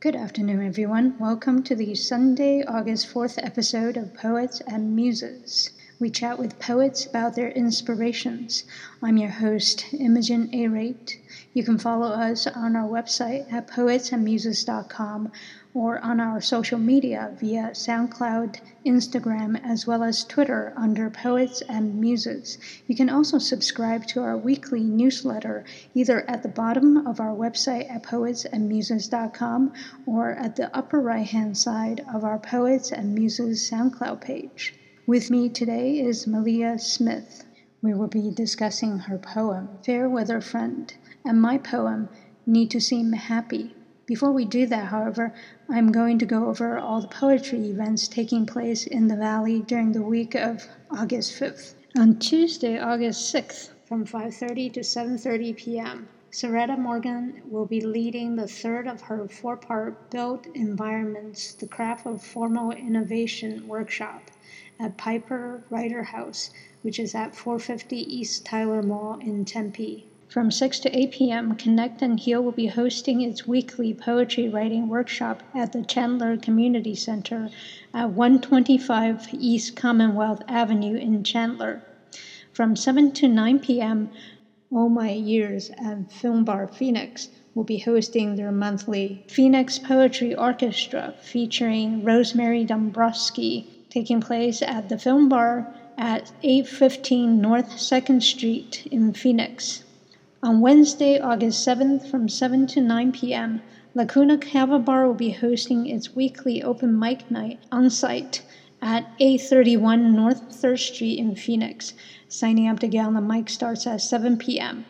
Good afternoon, everyone. Welcome to the Sunday, August 4th episode of Poets and Muses. We chat with poets about their inspirations. I'm your host, Imogen Arate. You can follow us on our website at poetsandmuses.com or on our social media via SoundCloud, Instagram, as well as Twitter under Poets and Muses. You can also subscribe to our weekly newsletter either at the bottom of our website at poetsandmuses.com or at the upper right hand side of our Poets and Muses SoundCloud page. With me today is Malia Smith. We will be discussing her poem, Fair Weather Friend and my poem, Need to Seem Happy. Before we do that, however, I'm going to go over all the poetry events taking place in the Valley during the week of August 5th. On Tuesday, August 6th, from 5:30 to 7:30 p.m., Soretta Morgan will be leading the third of her four-part Built Environments: The Craft of Formal Innovation workshop at Piper Writer House, which is at 450 East Tyler Mall in Tempe. From 6 to 8 p.m., Connect and Heal will be hosting its weekly poetry writing workshop at the Chandler Community Center at 125 East Commonwealth Avenue in Chandler. From 7 to 9 p.m., All My Years and Film Bar Phoenix will be hosting their monthly Phoenix Poetry Orchestra featuring Rosemarie Dombrowski, taking place at the Film Bar at 815 North 2nd Street in Phoenix. On Wednesday, August 7th from 7 to 9 p.m., Lacuna Kava Bar will be hosting its weekly open mic night on site at 831 North 3rd Street in Phoenix. Signing up to get on the mic starts at 7 p.m.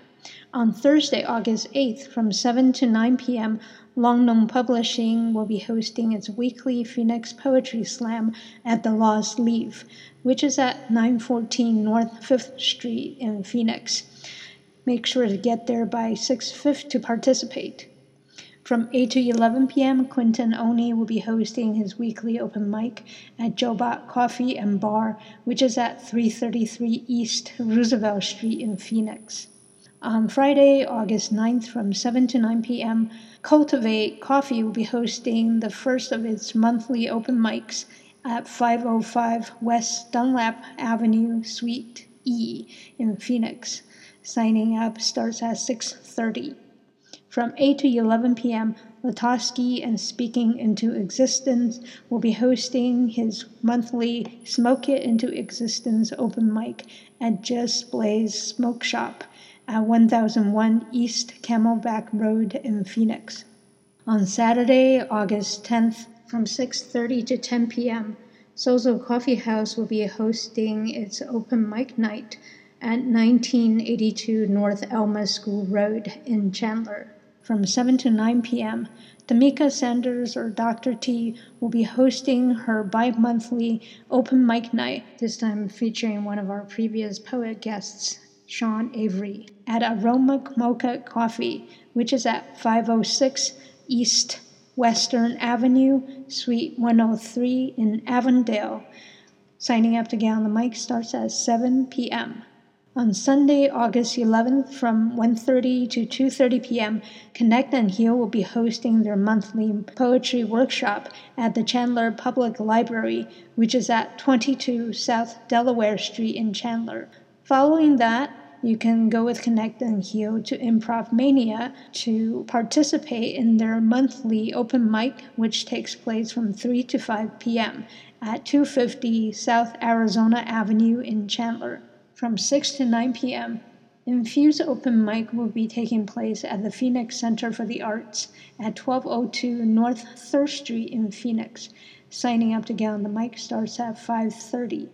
On Thursday, August 8th from 7 to 9 p.m., Lawn Gnome Publishing will be hosting its weekly Phoenix Poetry Slam at the Lost Leaf, which is at 914 North 5th Street in Phoenix. Make sure to get there by 6.5 to participate. From 8 to 11 p.m., Quinton Oni will be hosting his weekly open mic at Jobot Coffee and Bar, which is at 333 East Roosevelt Street in Phoenix. On Friday, August 9th from 7 to 9 p.m., Cultivate Coffee will be hosting the first of its monthly open mics at 505 West Dunlap Avenue, Suite E in Phoenix. Signing up starts at 6:30. From 8 to 11 p.m., Latosky and Speaking into Existence will be hosting his monthly Smoke It into Existence open mic at Just Blaze Smoke Shop at 1001 East Camelback Road in Phoenix. On Saturday, August 10th, from 6:30 to 10 p.m., Sozo Coffee House will be hosting its open mic night at 1982 North Alma School Road in Chandler. From 7 to 9 p.m., Tamika Sanders or Dr. T will be hosting her bi monthly open mic night, this time featuring one of our previous poet guests, Sean Avery, at Aroma Mocha Coffee, which is at 506 East Western Avenue, Suite 103 in Avondale. Signing up to get on the mic starts at 7 p.m. On Sunday, August 11th from 1:30 to 2:30 p.m., Connect and Heal will be hosting their monthly poetry workshop at the Chandler Public Library, which is at 22 South Delaware Street in Chandler. Following that, you can go with Connect and Heal to Improv Mania to participate in their monthly open mic, which takes place from 3 to 5 p.m. at 250 South Arizona Avenue in Chandler from 6 to 9 p.m. Infuse Open Mic will be taking place at the Phoenix Center for the Arts at 1202 North 3rd Street in Phoenix. Signing up to get on the mic starts at 5:30.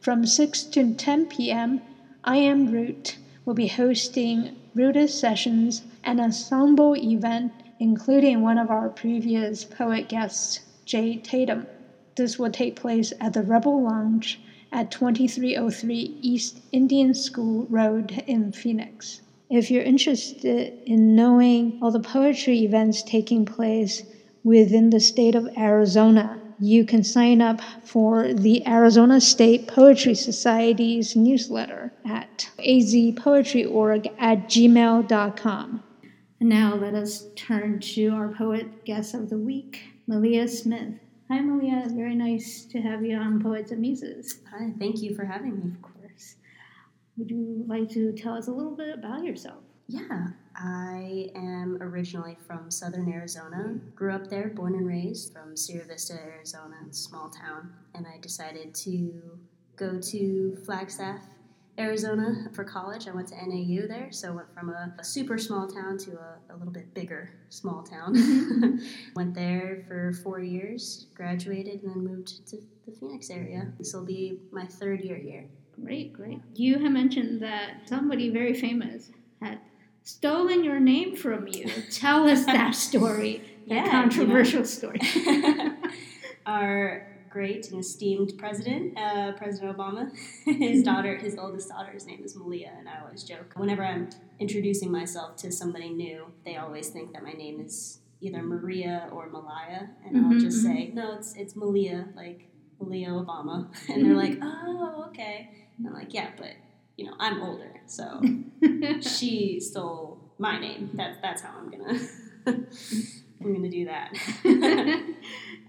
From 6 to 10 p.m., I Am Root will be hosting Rootist Sessions, an ensemble event including one of our previous poet guests, Jay Tatum. This will take place at the Rebel Lounge at 2303 East Indian School Road in Phoenix. If you're interested in knowing all the poetry events taking place within the state of Arizona, you can sign up for the Arizona State Poetry Society's newsletter at azpoetryorg at gmail.com. Now let us turn to our poet guest of the week, Malia Smith. Hi, Malia. Very nice to have you on Poets and Muses. Hi, thank you for having me. Of course. Would you like to tell us a little bit about yourself? Yeah, I am originally from southern Arizona. Grew up there, born and raised from Sierra Vista, Arizona, small town. And I decided to go to Flagstaff, Arizona for college. I went to NAU there, so I went from a, a super small town to a, a, little bit bigger small town. Mm-hmm. went there for four years, graduated, and then moved to the Phoenix area. This will be my third year here. Great, great. You have mentioned that somebody very famous had stolen your name from you. Tell us that story, that controversial you know. story. Our great and esteemed president, uh, President Obama, his daughter, his oldest daughter's name is Malia, and I always joke whenever I'm introducing myself to somebody new, they always think that my name is either Maria or Malaya, and mm-hmm, I'll just mm-hmm. say, no, it's it's Malia, like Malia Obama, and they're like, oh, okay. And I'm like, yeah, but you know, I'm older, so she stole my name. That's that's how I'm gonna I'm gonna do that.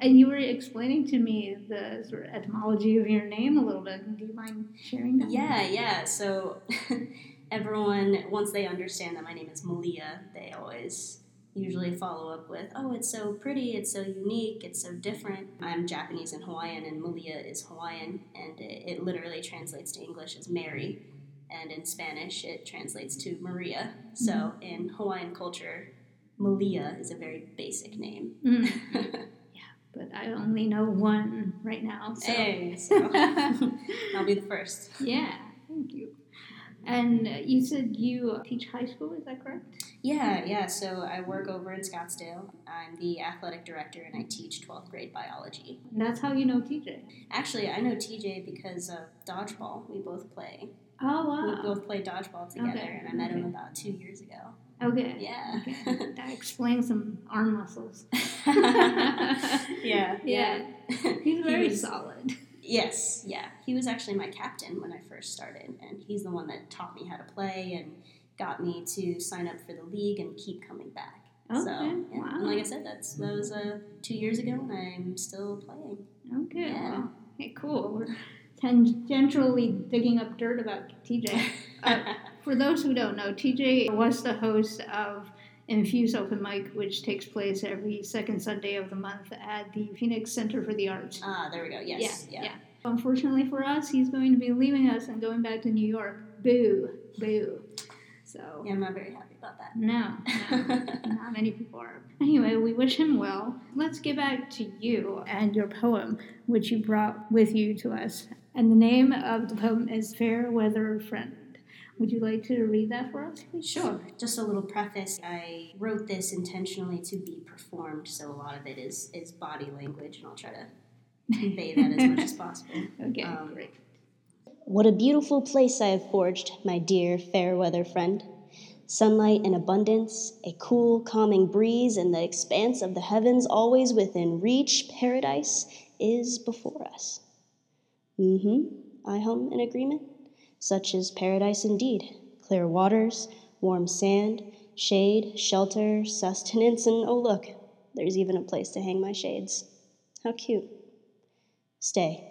And you were explaining to me the sort of etymology of your name a little bit. Do you mind sharing that? Yeah, yeah. So everyone, once they understand that my name is Malia, they always usually follow up with, "Oh, it's so pretty, it's so unique, it's so different." I'm Japanese and Hawaiian, and Malia is Hawaiian, and it, it literally translates to English as Mary and in Spanish it translates to Maria. So mm-hmm. in Hawaiian culture, Malia is a very basic name. Mm. but I only know one right now. So, hey, so I'll be the first. Yeah, thank you. And you said you teach high school, is that correct? Yeah, yeah. So I work over in Scottsdale. I'm the athletic director and I teach 12th grade biology. And that's how you know TJ? Actually, I know TJ because of dodgeball. We both play. Oh wow! We both play dodgeball together, okay. and I met okay. him about two years ago. Okay. Yeah. Okay. that explains some arm muscles. yeah. Yeah. He's very he was, solid. Yes. Yeah. He was actually my captain when I first started, and he's the one that taught me how to play and got me to sign up for the league and keep coming back. Okay. So, yeah. Wow. And like I said, that's that was uh, two years ago, and I'm still playing. Okay. Yeah. Well, hey, cool. We're tangentially digging up dirt about TJ. Uh, for those who don't know, TJ was the host of Infuse Open Mic, which takes place every second Sunday of the month at the Phoenix Center for the Arts. Ah, there we go. Yes. Yeah. yeah. yeah. Unfortunately for us, he's going to be leaving us and going back to New York. Boo. Boo. So. Yeah, I'm not very happy about that. No, no not many people are. Anyway, we wish him well. Let's get back to you and your poem, which you brought with you to us and the name of the poem is Fair Weather Friend. Would you like to read that for us, please? Sure. Just a little preface. I wrote this intentionally to be performed, so a lot of it is, is body language, and I'll try to convey that as much as possible. Okay, um, great. What a beautiful place I have forged, my dear fair weather friend. Sunlight in abundance, a cool, calming breeze, and the expanse of the heavens always within reach. Paradise is before us. Mm-hmm, I hum in agreement. Such is paradise indeed. Clear waters, warm sand, shade, shelter, sustenance, and oh look, there's even a place to hang my shades. How cute. Stay.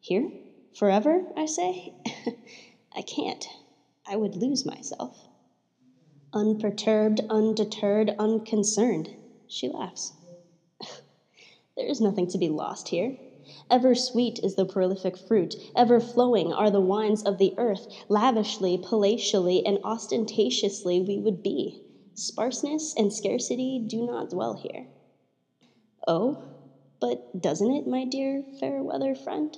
Here? Forever, I say? I can't. I would lose myself. Unperturbed, undeterred, unconcerned, she laughs. there is nothing to be lost here. Ever sweet is the prolific fruit, ever flowing are the wines of the earth. Lavishly, palatially, and ostentatiously we would be. Sparseness and scarcity do not dwell here. Oh, but doesn't it, my dear fair weather friend?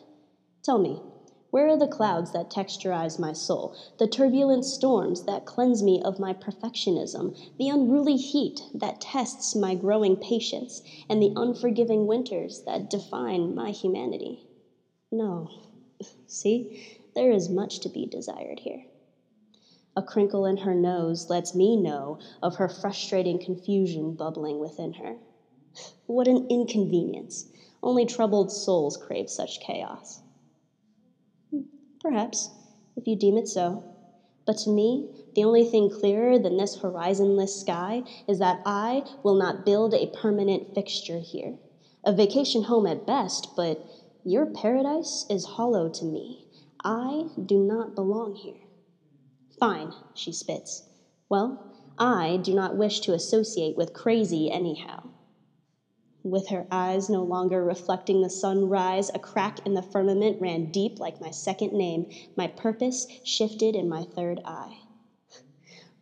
Tell me, where are the clouds that texturize my soul, the turbulent storms that cleanse me of my perfectionism, the unruly heat that tests my growing patience, and the unforgiving winters that define my humanity? No. See, there is much to be desired here. A crinkle in her nose lets me know of her frustrating confusion bubbling within her. What an inconvenience! Only troubled souls crave such chaos. Perhaps, if you deem it so. But to me, The only thing clearer than this horizonless sky is that I will not build a permanent fixture here. A vacation home at best, but your paradise is hollow to me. I do not belong here. Fine, she spits. Well, I do not wish to associate with crazy anyhow. With her eyes no longer reflecting the sunrise, a crack in the firmament ran deep like my second name. My purpose shifted in my third eye.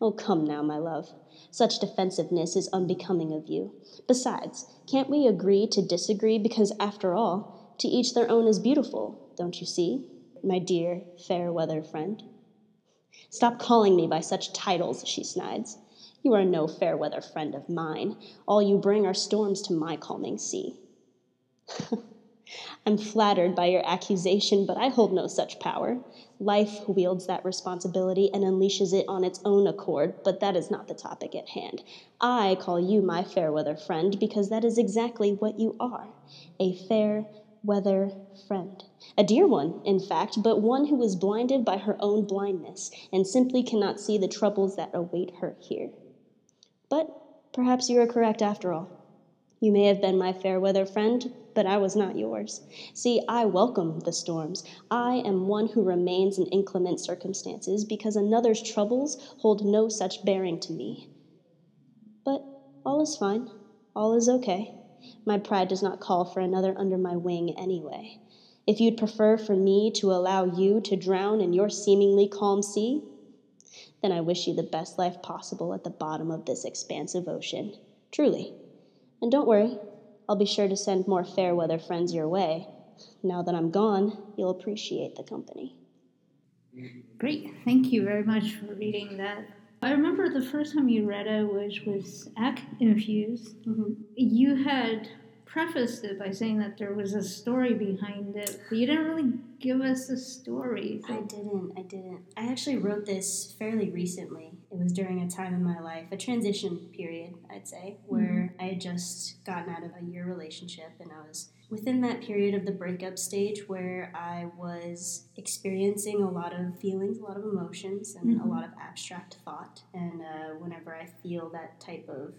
Oh, come now, my love. Such defensiveness is unbecoming of you. Besides, can't we agree to disagree? Because, after all, to each their own is beautiful, don't you see, my dear fair weather friend? Stop calling me by such titles, she snides. You are no fair weather friend of mine. All you bring are storms to my calming sea. I'm flattered by your accusation, but I hold no such power. Life wields that responsibility and unleashes it on its own accord, but that is not the topic at hand. I call you my fair weather friend because that is exactly what you are a fair weather friend. A dear one, in fact, but one who is blinded by her own blindness and simply cannot see the troubles that await her here. But perhaps you are correct after all. You may have been my fair weather friend, but I was not yours. See, I welcome the storms. I am one who remains in inclement circumstances because another's troubles hold no such bearing to me. But all is fine. All is okay. My pride does not call for another under my wing anyway. If you'd prefer for me to allow you to drown in your seemingly calm sea, then I wish you the best life possible at the bottom of this expansive ocean. Truly. And don't worry, I'll be sure to send more fair weather friends your way. Now that I'm gone, you'll appreciate the company. Great. Thank you very much for reading that. I remember the first time you read it, which was Act Infused. Mm-hmm. You had prefaced it by saying that there was a story behind it, but you didn't really give us a story. I didn't. I didn't. I actually wrote this fairly recently. It was during a time in my life, a transition period, I'd say, where I had just gotten out of a year relationship and I was within that period of the breakup stage where I was experiencing a lot of feelings, a lot of emotions, and a Mhm. lot of abstract thought. And uh, whenever I feel that type of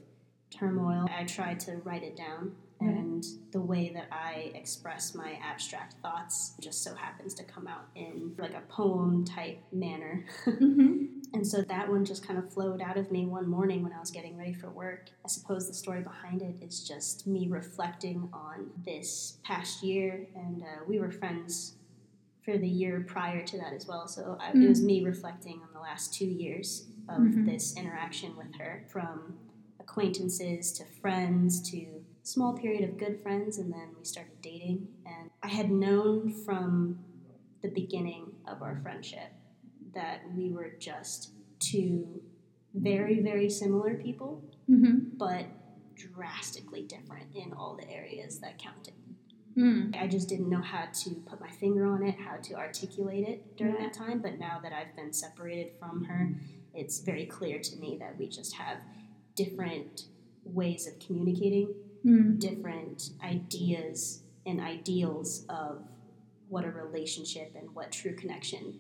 turmoil, I try to write it down. Right. And the way that I express my abstract thoughts just so happens to come out in like a poem type manner. Mm-hmm. And so that one just kind of flowed out of me one morning when I was getting ready for work. I suppose the story behind it is just me reflecting on this past year, and uh, we were friends for the year prior to that as well. So I, it was me reflecting on the last two years of Mhm. this interaction with her from acquaintances to friends to small period of good friends and then we started dating and i had known from the beginning of our friendship that we were just two very very similar people Mm-hmm. but drastically different in all the areas that counted Mm. I just didn't know how to put my finger on it, how to articulate it during Yeah. that time. But now that I've been separated from her, it's very clear to me that we just have different ways of communicating, Mm. different ideas and ideals of what a relationship and what true connection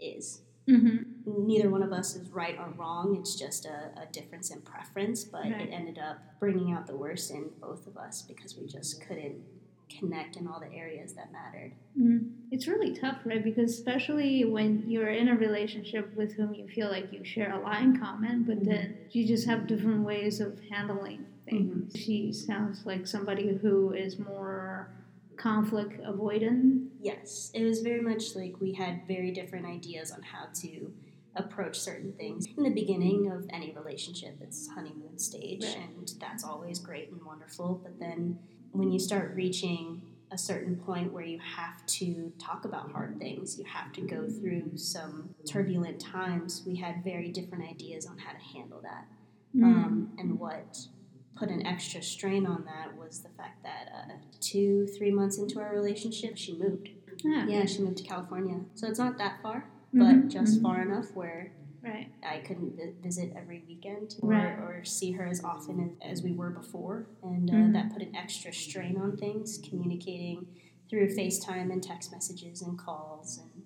is. Mm-hmm. Neither one of us is right or wrong. It's just a, a difference in preference, but Right. it ended up bringing out the worst in both of us because we just couldn't connect in all the areas that mattered. Mm. It's really tough, right? Because especially when you're in a relationship with whom you feel like you share a lot in common, but Mhm. then you just have different ways of handling things. She sounds like somebody who is more conflict avoidant. Yes, it was very much like we had very different ideas on how to approach certain things. In the beginning of any relationship, it's honeymoon stage, Right. and that's always great and wonderful. But then when you start reaching a certain point where you have to talk about hard things, you have to go through some turbulent times, we had very different ideas on how to handle that. Mm. Um, and what put an extra strain on that was the fact that uh, two, three months into our relationship, she moved. yeah. Yeah, she moved to California. So it's not that far, but just mhm. far enough where Right. I couldn't vi- visit every weekend or, Right. or see her as often as, as we were before. And uh, Mhm. that put an extra strain on things, communicating through FaceTime and text messages and calls and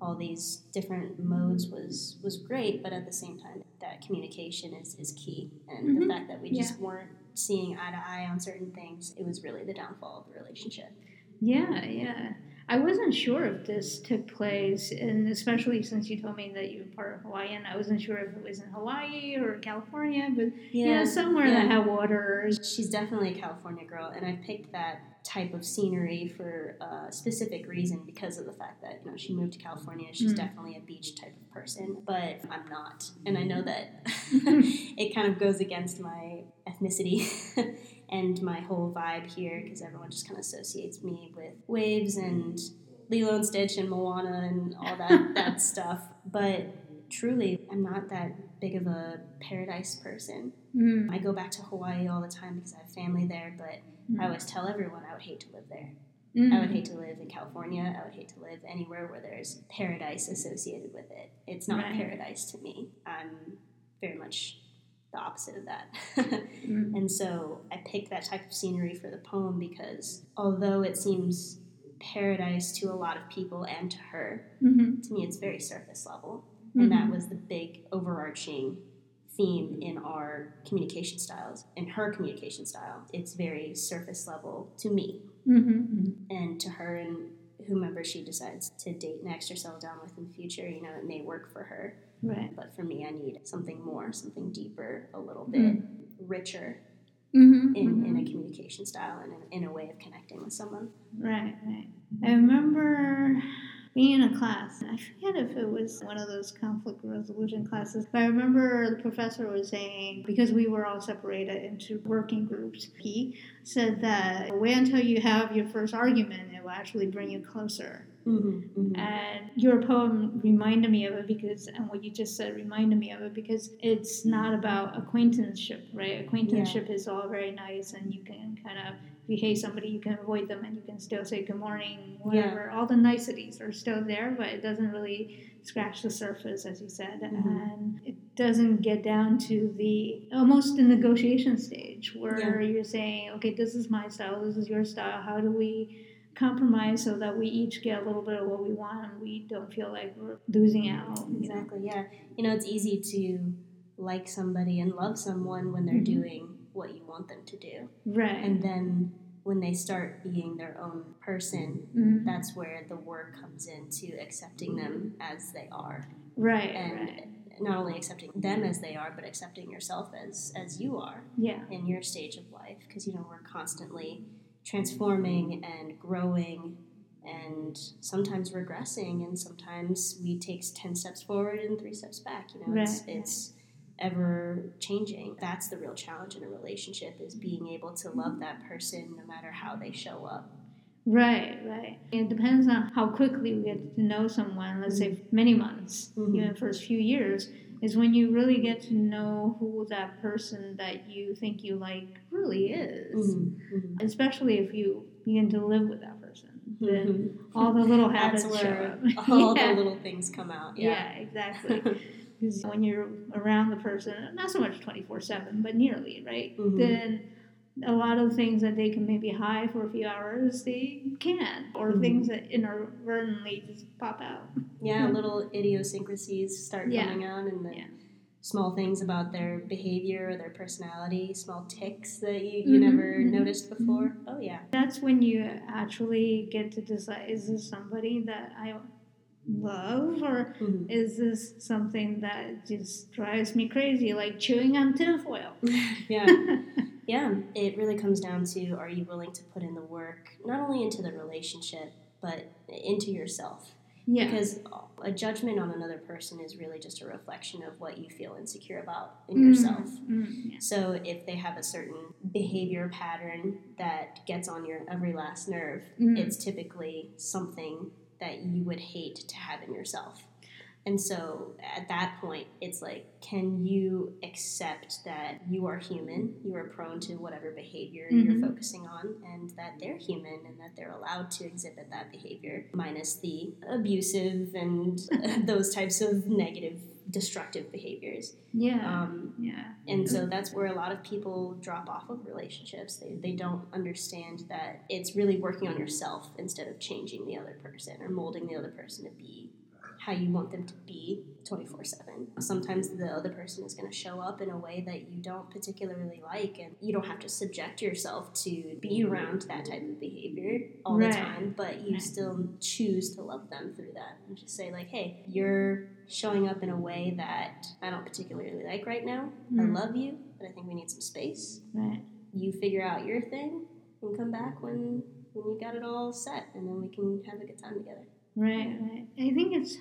all these different modes was was great, but at the same time, that communication is, is key. And the Mhm. fact that we just weren't seeing eye to eye on certain things, it was really the downfall of the relationship. Yeah, yeah. I wasn't sure if this took place, and especially since you told me that you were part of Hawaiian, I wasn't sure if it was in Hawaii or California, but yeah, somewhere that had water. She's definitely a California girl, and I picked that type of scenery for a specific reason because of the fact that you know she moved to California. She's Mm. definitely a beach type of person, but I'm not, and I know that it kind of goes against my ethnicity and my whole vibe here because everyone just kind of associates me with waves and Lilo and Stitch and Moana and all that that stuff. But truly, I'm not that big of a paradise person. Mm. I go back to Hawaii all the time because I have family there, but Mm. I always tell everyone I would hate to live there. Mm. I would hate to live in California. I would hate to live anywhere where there's paradise associated with it. It's not Right. paradise to me. I'm very much the opposite of that. Mm. and so I picked that type of scenery for the poem because although it seems paradise to a lot of people and to her, Mhm. to me it's very surface level. And that Mhm. was the big overarching theme in our communication styles. In her communication style, it's very surface level to me Mhm. Mhm. and to her and whomever she decides to date next or settle down with in the future. You know, it may work for her, Right. but for me, I need something more, something deeper, a little Mm. bit richer Mhm. in, Mhm. in a communication style and in, in a way of connecting with someone. Right, right. I remember being in a class. I forget if it was one of those conflict resolution classes, but I remember the professor was saying because we were all separated into working groups, he said that wait until you have your first argument, it will actually bring you closer. Mm-hmm, mm-hmm. And your poem reminded me of it because, and what you just said reminded me of it because it's not about acquaintanceship, right? Acquaintanceship is all very nice, and you can kind of, if you hate somebody, you can avoid them and you can still say good morning, whatever. All the niceties are still there, but it doesn't really scratch the surface, as you said. Mhm. And it doesn't get down to the almost the negotiation stage where Yeah. you're saying, okay, this is my style, this is your style, how do we compromise so that we each get a little bit of what we want and we don't feel like we're losing out. you know? Exactly, yeah. You know, it's easy to like somebody and love someone when they're Mhm. doing what you want them to do. Right. And then when they start being their own person, Mhm. that's where the work comes into accepting them as they are. right. And right. not only accepting them as they are, but accepting yourself as, as you are Yeah. in your stage of life. Because, you know, we're constantly transforming and growing and sometimes regressing and sometimes we take 10 steps forward and three steps back you know it's, Right, right. it's ever changing that's the real challenge in a relationship is being able to love that person no matter how they show up Right, right. It depends on how quickly we get to know someone, let's say many months, Mhm. even the first few years, is when you really get to know who that person that you think you like really is. Mhm, Especially if you begin to live with that person. Then mhm. all the little habits show up. all Yeah. the little things come out Yeah, yeah, exactly. Because when you're around the person, not so much 24 7, but nearly, right? Mhm. Then a lot of things that they can maybe hide for a few hours, they can. Or Mhm. things that inadvertently just pop out. yeah little idiosyncrasies start Yeah. coming out and the Yeah. small things about their behavior or their personality small ticks that you, you Mhm, never mhm, noticed before oh yeah That's when you actually get to decide is this somebody that I love or Mhm. is this something that just drives me crazy, like chewing on tinfoil? yeah yeah it really comes down to are you willing to put in the work not only into the relationship but into yourself Yeah. because a judgment on another person is really just a reflection of what you feel insecure about in Mm, yourself mm, yeah. so if they have a certain behavior pattern that gets on your every last nerve Mm. it's typically something that you would hate to have in yourself and so at that point, it's like, can you accept that you are human, you are prone to whatever behavior Mhm. you're focusing on, and that they're human and that they're allowed to exhibit that behavior, minus the abusive and those types of negative, destructive behaviors. Yeah. Um, yeah. and so that's where a lot of people drop off of relationships. They, they don't understand that it's really working on yourself instead of changing the other person or molding the other person to be how you want them to be 24 7. Sometimes the other person is going to show up in a way that you don't particularly like, and you don't have to subject yourself to be around that type of behavior all Right. the time, but you Right. still choose to love them through that and just say, like, hey, you're showing up in a way that I don't particularly like right now. I Mm. love you, but I think we need some space. Right. You figure out your thing and come back when when you got it all set, and then we can have a good time together. Right, right. I think it's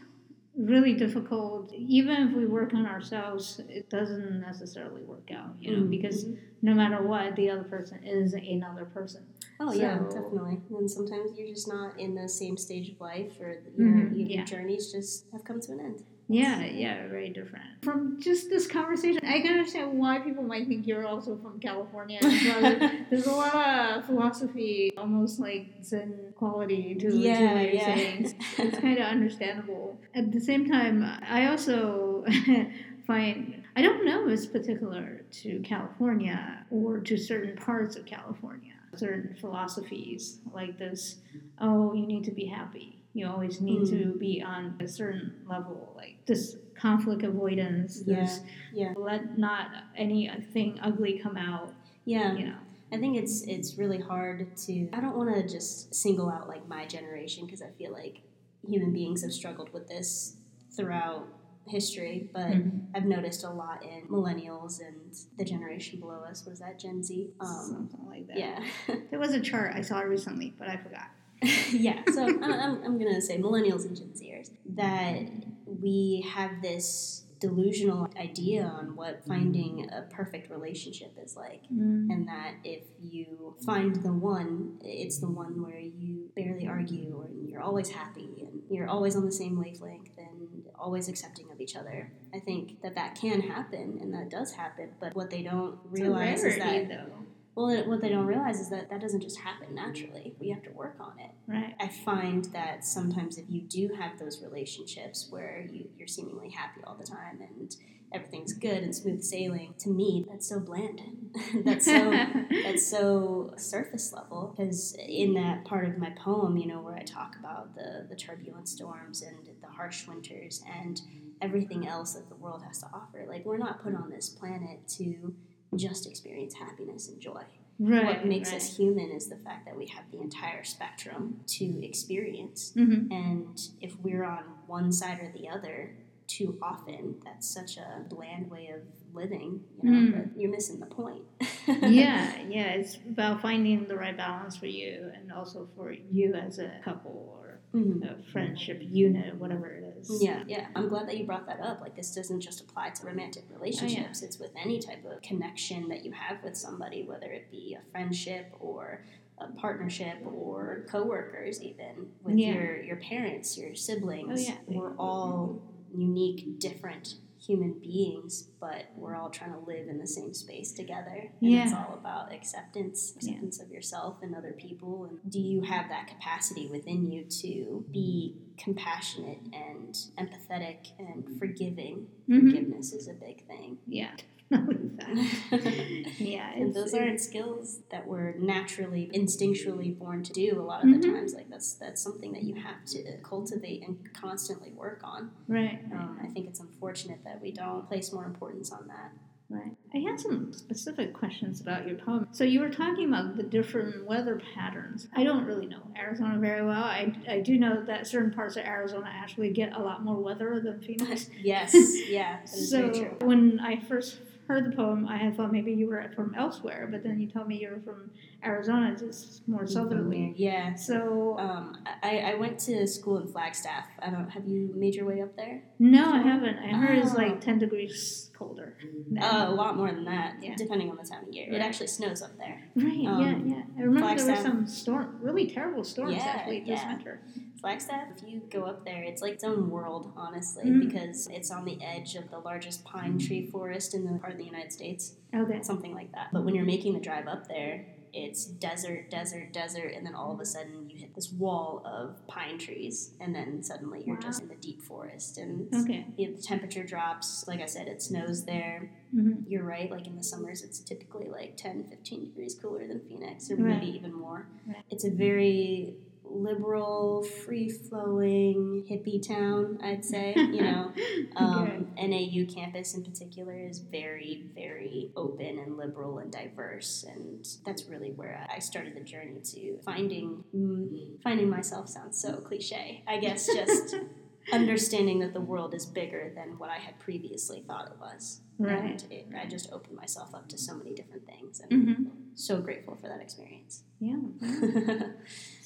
really difficult. Even if we work on ourselves, it doesn't necessarily work out, you know, Mhm. because no matter what, the other person is another person. Oh yeah, definitely. And sometimes you're just not in the same stage of life, or your, Mhm, your yeah. journeys just have come to an end. Yeah, yeah, very different. From just this conversation, I can understand why people might think you're also from California. well. There's a lot of philosophy, almost like Zen quality to, to Yeah, what you're yeah. saying. It's kind of understandable. At the same time, I also find I don't know if it's particular to California or to certain parts of California. Certain philosophies like this. Oh, you need to be happy. You always need to be on a certain level, like this conflict avoidance. Yeah, This yeah. let not anything ugly come out. Yeah, You know. I think it's it's really hard to. I don't want to just single out like my generation because I feel like human beings have struggled with this throughout history, but Mhm. I've noticed a lot in millennials and the generation below us. Was that, Gen Z? Um, Something like that. yeah. There was a chart I saw recently, but I forgot. yeah, so I'm, I'm, I'm going to say millennials and Gen Zers that we have this delusional idea on what finding a perfect relationship is like. And that if you find the one, it's the one where you barely argue or you're always happy and you're always on the same wavelength and always accepting of each other. I think that that can happen and that does happen, but what they don't realize is that though. Well, it- what they don't realize is that that doesn't just happen naturally. We have to work on it. Right. I find that sometimes if you do have those relationships where you, you're seemingly happy all the time and everything's good and smooth sailing, to me, that's so bland. that's so that's so surface level because in that part of my poem, you know, where I talk about the the turbulent storms and the harsh winters and everything else that the world has to offer, like we're not put on this planet to just experience happiness and joy. right. what makes right. us human is the fact that we have the entire spectrum to experience. Mhm. And if we're on one side or the other too often, that's such a bland way of living, you know, Mm. you're missing the point. yeah, yeah. It's about finding the right balance for you and also for you as a couple or Mhm. a friendship unit, whatever it is. Yeah, yeah. I'm glad that you brought that up. Like, this doesn't just apply to romantic relationships, it's with any type of connection that you have with somebody, whether it be a friendship or a partnership or coworkers, even with Yeah. your, your parents, your siblings. Oh, yeah. We're all unique, different human beings, but we're all trying to live in the same space together. And it's all about acceptance, Yeah. acceptance of yourself and other people. And do you have that capacity within you to be compassionate and empathetic and forgiving? Mhm. Forgiveness is a big thing. Yeah, yeah, And those aren't skills that we're naturally, instinctually born to do. A lot of the Mhm. times, like that's that's something that you have to cultivate and constantly work on. right. Um, I think it's unfortunate that we don't place more importance on that. Right. I had some specific questions about your poem. So you were talking about the different weather patterns. I don't really know Arizona very well. I, I do know that certain parts of Arizona actually get a lot more weather than Phoenix. yes, yeah, so when I first heard the poem, I had thought maybe you were from elsewhere, but then you told me you're from Arizona, just more southerly. Yeah. So Um, I, I went to school in Flagstaff. I don't. Have you made your way up there? no, I haven't. I heard it's Oh. like ten degrees colder. Uh, a lot more than that, Yeah. depending on the time of year. It actually snows up there. Right, um, yeah, yeah. I remember there were Flagstaff- some storm, really terrible storms Yeah, actually this yeah. winter. Flagstaff, if you go up there, it's like its own world, honestly, Mhm. because it's on the edge of the largest pine tree forest in the part of the United States, Okay. something like that. But when you're making the drive up there, it's desert, desert, desert, and then all of a sudden you hit this wall of pine trees, and then suddenly you're Wow. just in the deep forest, and Okay. the temperature drops. Like I said, it snows there. hmm You're right, like in the summers, it's typically like 10, 15 degrees cooler than Phoenix, or Right. maybe even more. Right. It's a very liberal, free flowing, hippie town, I'd say. You know, um, NAU campus in particular is very, very open and liberal and diverse. And that's really where I started the journey to finding, mm, finding myself sounds so cliche. I guess just understanding that the world is bigger than what I had previously thought it was. Right. And it, I just opened myself up to so many different things. And Mm-hmm. so grateful for that experience. Yeah.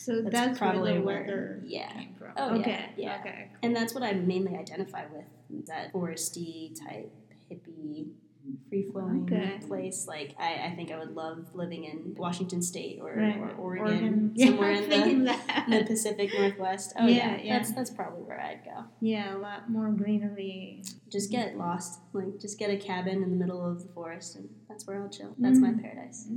So That's that's, probably where the weather yeah. came from. Oh, okay. yeah. Okay. and that's what I mainly identify with that foresty type hippie free flowing Okay. place. Like I, I think I would love living in Washington State or, Right. or Oregon, Oregon. somewhere yeah, in the, the Pacific Northwest. Oh Yeah, yeah, yeah. that's that's probably where I'd go. yeah, a lot more greenery. Just get lost, like just get a cabin in the middle of the forest, and that's where I'll chill. That's my Mm. paradise.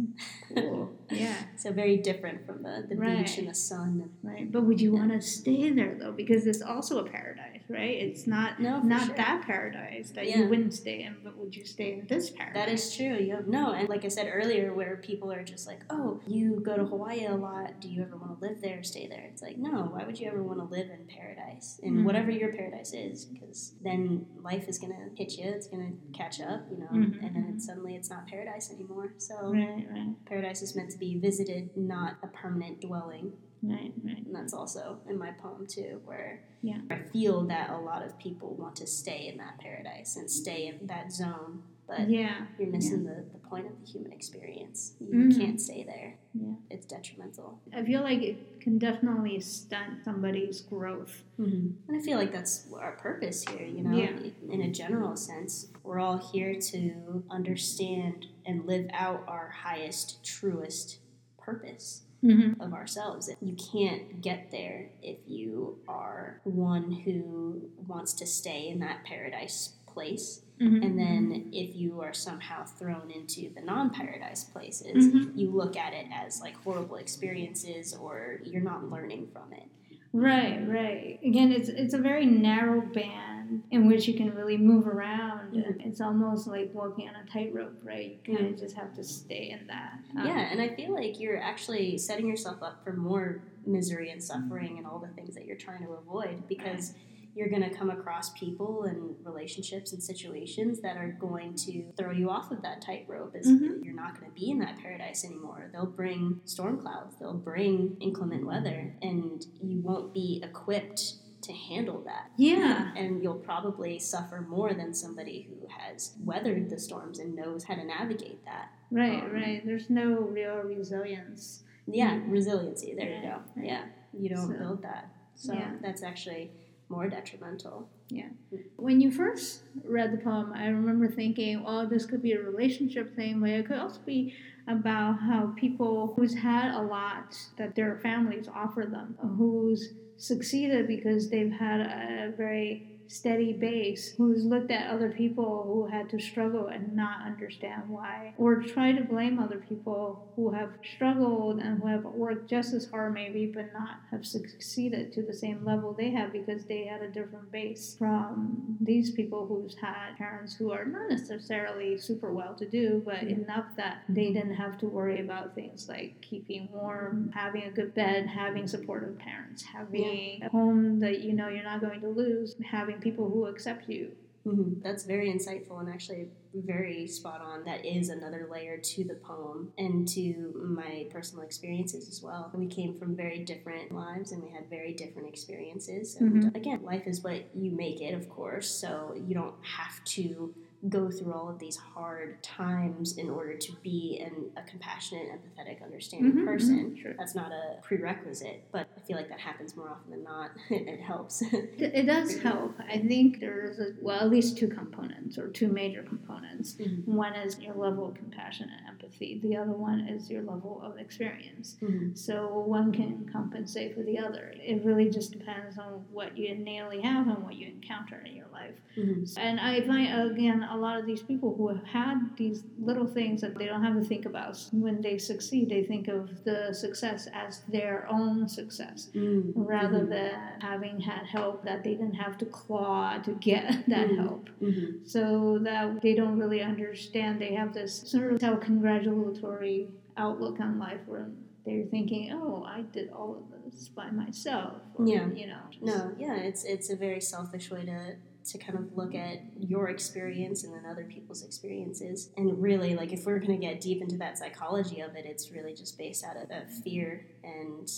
Cool. yeah. So very different from the, the Right. beach and the sun. And, Right. But would you want to stay there though? Because it's also a paradise, right? It's not No, not sure. that paradise that Yeah. you wouldn't stay in, but would you stay in this paradise? That is true. You have no, and like I said earlier, where people are just like, "Oh, you go to Hawaii a lot. Do you ever want to live there, stay there?" It's like, no. Why would you ever want to live in paradise, in Mhm. whatever your paradise is? Because then life is gonna hit you. It's gonna catch up, you know, Mhm, and then suddenly it's not paradise anymore. So Right, right, paradise is meant to be visited, not a permanent dwelling. Right, right. And that's also in my poem too, where Yeah. I feel that a lot of people want to stay in that paradise and stay in that zone, but Yeah. you're missing the, the point of the human experience. You Mm. can't stay there. Yeah. It's detrimental. I feel like it can definitely stunt somebody's growth. And I feel like that's our purpose here, you know, Yeah. in a general sense. We're all here to understand and live out our highest, truest purpose Mm-hmm. of ourselves. You can't get there if you are one who wants to stay in that paradise place. Mm-hmm. And then if you are somehow thrown into the non paradise places, Mhm. you look at it as like horrible experiences or you're not learning from it. Right, right. Again, it's it's a very narrow band in which you can really move around. It's almost like walking on a tightrope, right? You kind of just have to stay in that. Um, yeah, and I feel like you're actually setting yourself up for more misery and suffering and all the things that you're trying to avoid because you're going to come across people and relationships and situations that are going to throw you off of that tightrope. Is Mhm. You're not going to be in that paradise anymore. They'll bring storm clouds, they'll bring inclement weather, and you won't be equipped to handle that. Yeah. And you'll probably suffer more than somebody who has weathered the storms and knows how to navigate that. Right, Um, right. There's no real resilience. Yeah, resiliency. There you go. right. Yeah, you don't So- build that. So Yeah. that's actually more detrimental. Yeah. When you first read the poem, I remember thinking, well, this could be a relationship thing, but it could also be about how people who's had a lot that their families offer them, who's succeeded because they've had a very steady base, who's looked at other people who had to struggle and not understand why, or try to blame other people who have struggled and who have worked just as hard maybe, but not have succeeded to the same level they have because they had a different base from these people who's had parents who are not necessarily super well to do, but Mhm. enough that they didn't have to worry about things like keeping warm, having a good bed, having supportive parents, having a home that you know you're not going to lose, having people who accept you. Mm-hmm. That's very insightful and actually very spot on. That is another layer to the poem and to my personal experiences as well. We came from very different lives and we had very different experiences. And Mhm. again, life is what you make it, of course. So you don't have to go through all of these hard times in order to be an, a compassionate, empathetic, understanding Mhm, person. mhm, sure. That's not a prerequisite, but I feel like that happens more often than not. it helps. It does help. I think there's a, well at least two components or two major components. Mhm. One is your level of compassion and empathy. The other one is your level of experience. Mhm. So one can compensate for the other. It really just depends on what you innately have and what you encounter in your life. Mhm. And I find again a lot of these people who have had these little things that they don't have to think about when they succeed, they think of the success as their own success Mm. rather Mhm. than having had help that they didn't have to claw to get that Mhm. help. Mhm. So that they don't really understand. They have this sort of self congratulatory outlook on life where they're thinking, oh, I did all of this by myself. Or, Yeah. You know. just- No, yeah, it's it's a very selfish way to to kind of look at your experience and then other people's experiences. And really, like if we're gonna get deep into that psychology of it, it's really just based out of, fear and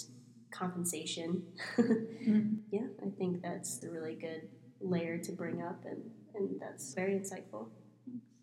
compensation. Mm. yeah, I think that's the really good layer to bring up, and and that's very insightful.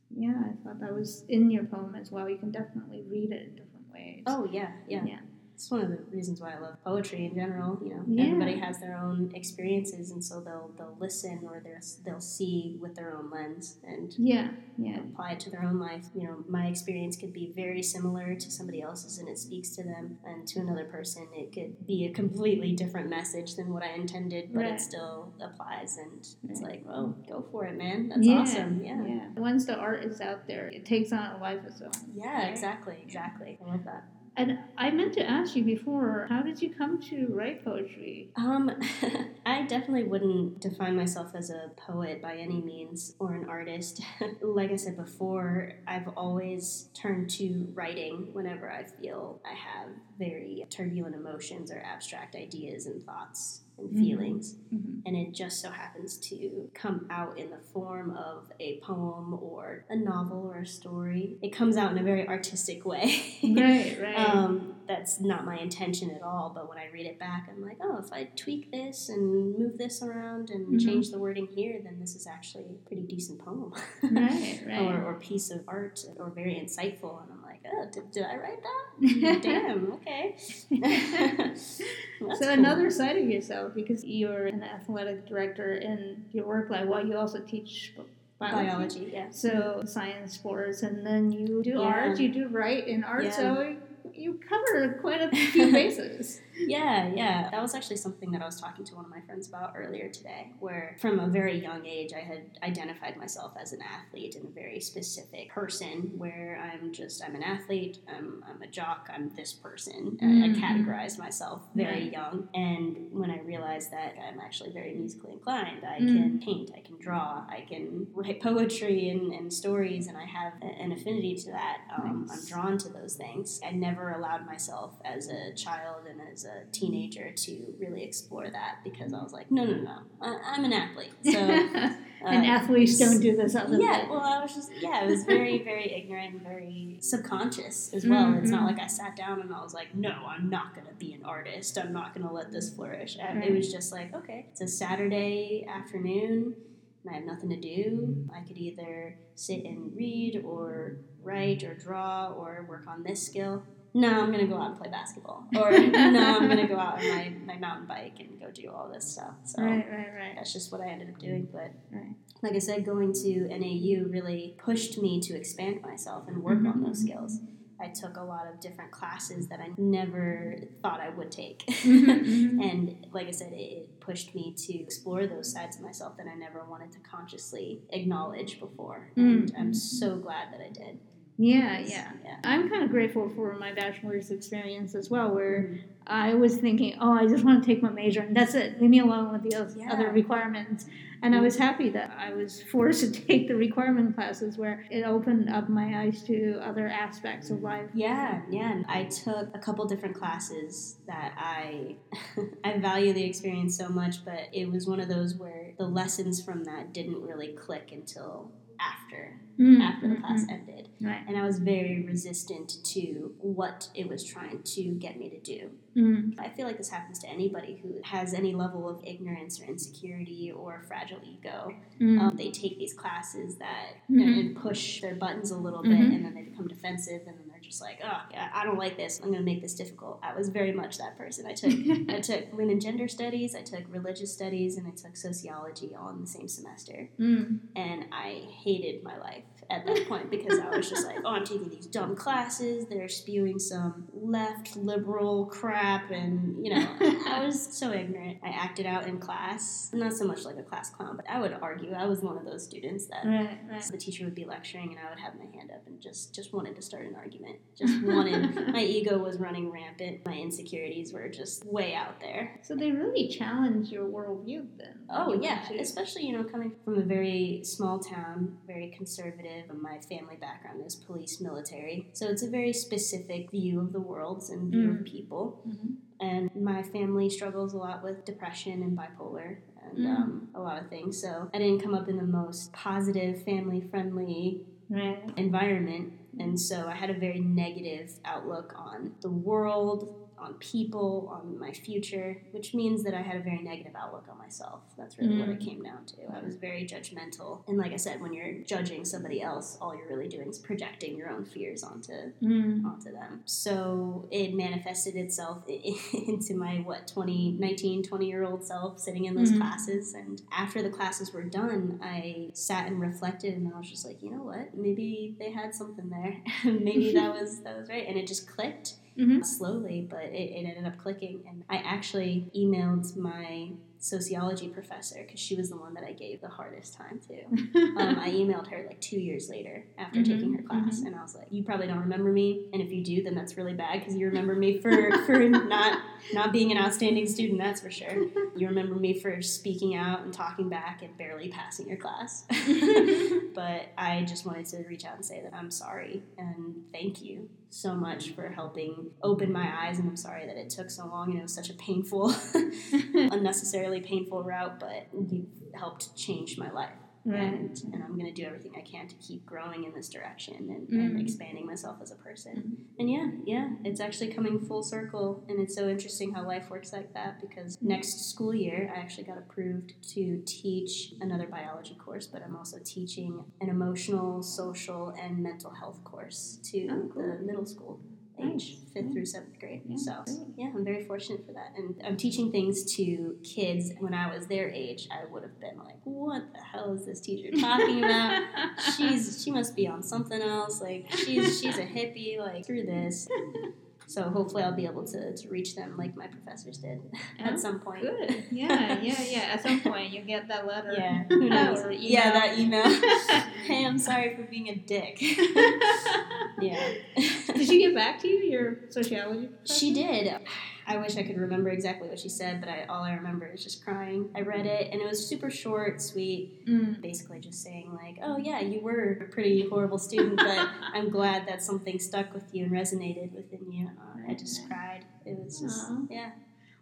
Yeah, I thought that was in your poem as well. You can definitely read it in different ways. Oh yeah, yeah. Yeah. It's one of the reasons why I love poetry in general. You know, Yeah. everybody has their own experiences, and so they'll they'll listen or they'll they'll see with their own lens and Yeah, yeah. apply it to their own life. You know, my experience could be very similar to somebody else's, and it speaks to them, and to another person, it could be a completely different message than what I intended, but Right. it still applies, and it's like, well, go for it, man. That's yeah, awesome. Yeah. yeah. Once the art is out there, it takes on a life of its own. Yeah, right? exactly, exactly. I love that. And I meant to ask you before, how did you come to write poetry? Um, I definitely wouldn't define myself as a poet by any means or an artist. like I said before, I've always turned to writing whenever I feel I have very turbulent emotions or abstract ideas and thoughts and Mhm. feelings. Mhm. And it just so happens to come out in the form of a poem or a novel or a story. It comes out in a very artistic way. Right, right. Um, that's not my intention at all. But when I read it back, I'm like, oh, if I tweak this and move this around and Mhm. change the wording here, then this is actually a pretty decent poem. right, right. or, or piece of art or very insightful. And I'm like, oh, did, did I write that? Damn, okay. So cool. another side of yourself, because you're an athletic director in your work life, while you also teach biology. biology, yeah. So science, sports, and then you do Yeah. art, you do write in art, Yeah. so you cover quite a few bases. Yeah, yeah. That was actually something that I was talking to one of my friends about earlier today, where from a very young age I had identified myself as an athlete and a very specific person where I'm just, I'm an athlete, I'm, I'm a jock, I'm this person. I- I categorized myself very Right. young. And when I realized that I'm actually very musically inclined, I Mm. can paint, I can draw, I can write poetry and, and stories, and I have an affinity to that. Um, Nice. I'm drawn to those things. I never allowed myself as a child and as a teenager to really explore that because I was like, no, no, no, I, I'm an athlete. So, uh, and athletes don't do this other yeah, well, I was just, yeah, it was very, very ignorant and very subconscious as well. It's not Mhm. like I sat down and I was like, no, I'm not going to be an artist. I'm not going to let this flourish. Right. It was just like, okay, it's a Saturday afternoon and I have nothing to do. I could either sit and read or write or draw or work on this skill. No, I'm going to go out and play basketball. Or no, I'm going to go out on my, my mountain bike and go do all this stuff. So Right, right, right. that's just what I ended up doing. But Right. like I said, going to NAU really pushed me to expand myself and work on those skills. I took a lot of different classes that I never thought I would take. Mhm, mhm. and like I said, it, pushed me to explore those sides of myself that I never wanted to consciously acknowledge before. And I'm Mhm. so glad that I did. Yeah, yeah. Yeah. I'm kind of grateful for my bachelor's experience as well, where Mhm. I was thinking, oh, I just want to take my major and that's it. Leave me alone with the Yeah. other requirements. And I was happy that I was forced to take the requirement classes where it opened up my eyes to other aspects of life. Yeah, yeah. I took a couple different classes that I I value the experience so much, but it was one of those where the lessons from that didn't really click until after Mm, after the class mm. ended. Right. And I was very resistant to what it was trying to get me to do. Mm, I feel like this happens to anybody who has any level of ignorance or insecurity or fragile ego. mm. Um, they take these classes that Mhm. and push their buttons a little bit, Mhm. and then they become defensive, and then they're just like, "Oh, yeah, I don't like this. I'm going to make this difficult." I was very much that person. I took I took women and gender studies, I took religious studies, and I took sociology all in the same semester, Mm. and I hated my life at that point because I was just like, "Oh, I'm taking these dumb classes. They're spewing some left liberal crap," and you know, I was so ignorant. I acted out in class, not so much like a class clown, but I would argue I was one of those students that Right, right. the teacher would be lecturing and I would have my hand up and just just wanted to start an argument. Just wanted my ego was running rampant. My insecurities were just way out there. So they really challenge your worldview then. Oh yeah, especially you know coming from a very small town, very conservative. Sensitive. My family background is police, military, so it's a very specific view of the world and view Mm. of people. Mhm. And my family struggles a lot with depression and bipolar and Mm. um, a lot of things. So I didn't come up in the most positive, family friendly Right. environment. And so I had a very negative outlook on the world, on people, on my future, which means that I had a very negative outlook on myself. That's really what it Mm. came down to. I was very judgmental. And like I said, when you're judging somebody else, all you're really doing is projecting your own fears onto Mm. onto them. So it manifested itself into my, what, 20, 19, 20 year old self sitting in those Mhm. classes. And after the classes were done, I sat and reflected and I was just like, you know what? Maybe they had something there. Maybe that was, that was right. And it just clicked Mhm. slowly, but it, it ended up clicking. And I actually emailed my sociology professor because she was the one that I gave the hardest time to um, I emailed her like two years later after Mhm, taking her class, and I was like, "You probably don't remember me, and if you do, then that's really bad because you remember me for for not not being an outstanding student. That's for sure. You remember me for speaking out and talking back and barely passing your class. but I just wanted to reach out and say that I'm sorry and thank you so much for helping open my eyes, and I'm sorry that it took so long and it was such a painful, unnecessarily painful route, but you helped change my life right. and, and I'm going to do everything I can to keep growing in this direction and, and Mm. expanding myself as a person. And yeah, yeah, it's actually coming full circle, and it's so interesting how life works like that because next school year I actually got approved to teach another biology course, but I'm also teaching an emotional, social, and mental health course to Oh, cool. the middle school age, fifth Yeah. through seventh grade. Yeah, So yeah, I'm very fortunate for that. And I'm teaching things to kids when I was their age, I would have been like, what the hell is this teacher talking about? she's she must be on something else. Like she's she's a hippie, like through this. So hopefully I'll be able to, to reach them like my professors did Yeah, at oh, some point. Good. Yeah, yeah, yeah. At some point, you get that letter. Yeah, who knows? Or Yeah, that email. email. hey, I'm sorry for being a dick. yeah. Did she get back to you, your sociology? Professor? She did. I wish I could remember exactly what she said, but I, all I remember is just crying. I read it, and it was super short, sweet, Mm. basically just saying like, "Oh yeah, you were a pretty horrible student, but I'm glad that something stuck with you and resonated within you." Uh, I just cried. It was just Aw. yeah,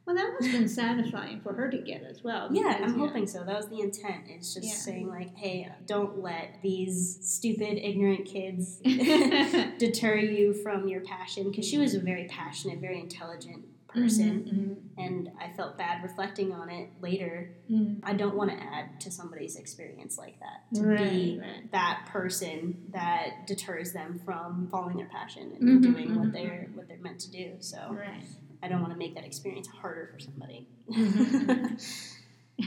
Well, that must have been satisfying for her to get as well. yeah. I'm know- hoping so. That was the intent. It's just Yeah. saying like, "Hey, don't let these stupid, ignorant kids deter you from your passion." Because she was a very passionate, very intelligent person. Mhm, and I felt bad reflecting on it later. mhm, I don't want to add to somebody's experience like that. To Right, be right. that person that deters them from following their passion and Mhm, doing what mhm, they're what they're meant to do. So Right. I don't want to make that experience harder for somebody.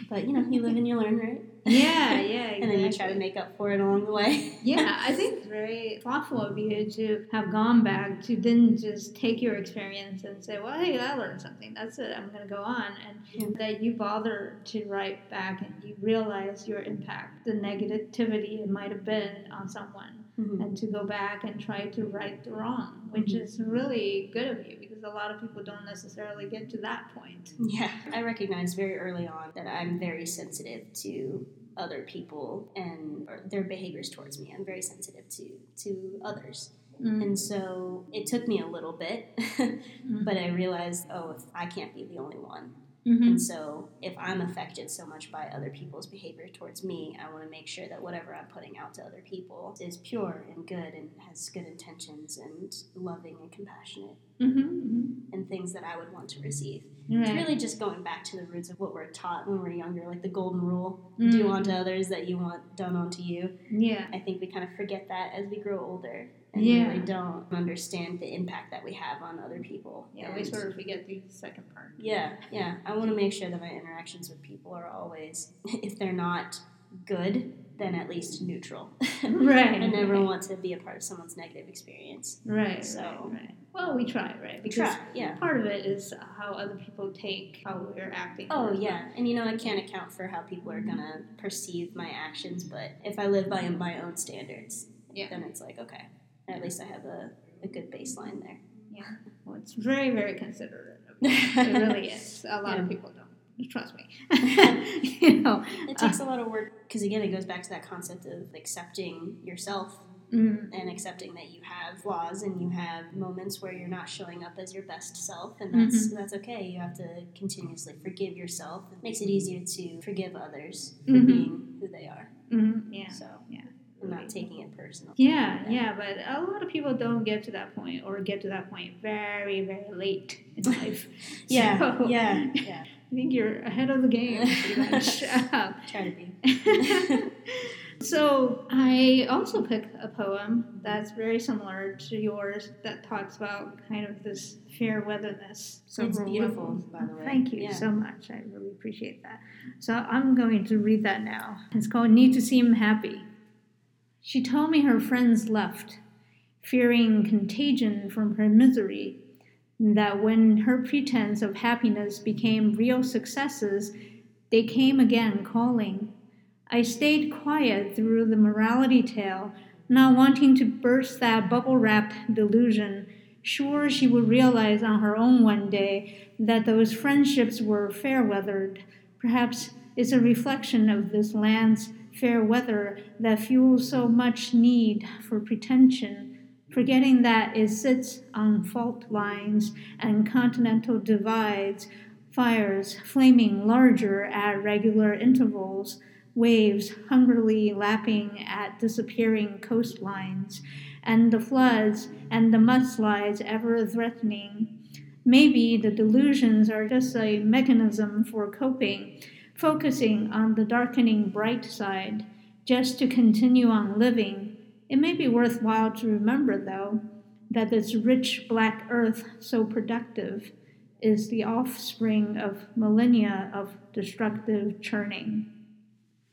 But you know, you live and you learn, right? Yeah, yeah, and then you try to make up for it along the way. Yeah, I think it's very thoughtful of you to have gone back to then just take your experience and say, well, hey, I learned something. That's it. I'm going to go on. And Yeah. that you bother to write back and you realize your impact, the negativity it might have been on someone, Mhm. and to go back and try to right the wrong, which Mhm. is really good of you because a lot of people don't necessarily get to that point. Yeah, I recognized very early on that I'm very sensitive to other people and their behaviors towards me. I'm very sensitive to to others. Mm. And so it took me a little bit, but I realized, oh, if I can't be the only one. Mhm. And so if I'm affected so much by other people's behavior towards me, I want to make sure that whatever I'm putting out to other people is pure and good and has good intentions and loving and compassionate Mhm, and things that I would want to receive. mhm. It's really just going back to the roots of what we're taught when we're younger, like the golden rule Mm. do unto others that you want done unto you. Yeah. I think we kind of forget that as we grow older and Yeah. really don't understand the impact that we have on other people. Yeah, we And- sort of forget the second part. yeah, yeah. I want to make sure that my interactions with people are always, if they're not good, then at least neutral. Right. I never right. want to be a part of someone's negative experience. Right, So- right, right. Well, we try, right? Because Try, yeah. part of it is how other people take how we're acting. Oh yeah, and you know I can't account for how people are gonna perceive my actions, but if I live by my own standards, Yeah. then it's like okay, at least I have a, a good baseline there. Yeah. Well, it's very, very considerate. It really is. A lot of people don't. Trust me. you know, It takes a lot of work because again, it goes back to that concept of accepting yourself mm, and accepting that you have flaws and you have moments where you're not showing up as your best self, and that's Mm-hmm. that's okay. You have to continuously forgive yourself. It makes it easier to forgive others for Mhm. being who they are, mm, yeah. so yeah. Not taking it personal. Yeah, yeah, but a lot of people don't get to that point or get to that point very, very late in life. Yeah, So, yeah, yeah. I think you're ahead of the game, pretty much. Um, Try to be. so I also picked a poem that's very similar to yours that talks about kind of this fair weatherness. It's beautiful, levels. by the way. Thank you Yeah. so much. I really appreciate that. So I'm going to read that now. It's called Need to Seem Happy. She told me her friends left, fearing contagion from her misery, that when her pretense of happiness became real successes, they came again calling. I stayed quiet through the morality tale, not wanting to burst that bubble wrapped delusion, sure she would realize on her own one day that those friendships were fair weathered. Perhaps it's a reflection of this land's fair weather that fuels so much need for pretension, forgetting that it sits on fault lines and continental divides, fires flaming larger at regular intervals, waves hungrily lapping at disappearing coastlines, and the floods and the mudslides ever threatening. Maybe the delusions are just a mechanism for coping, focusing on the darkening bright side, just to continue on living. It may be worthwhile to remember, though, that this rich black earth, so productive, is the offspring of millennia of destructive churning.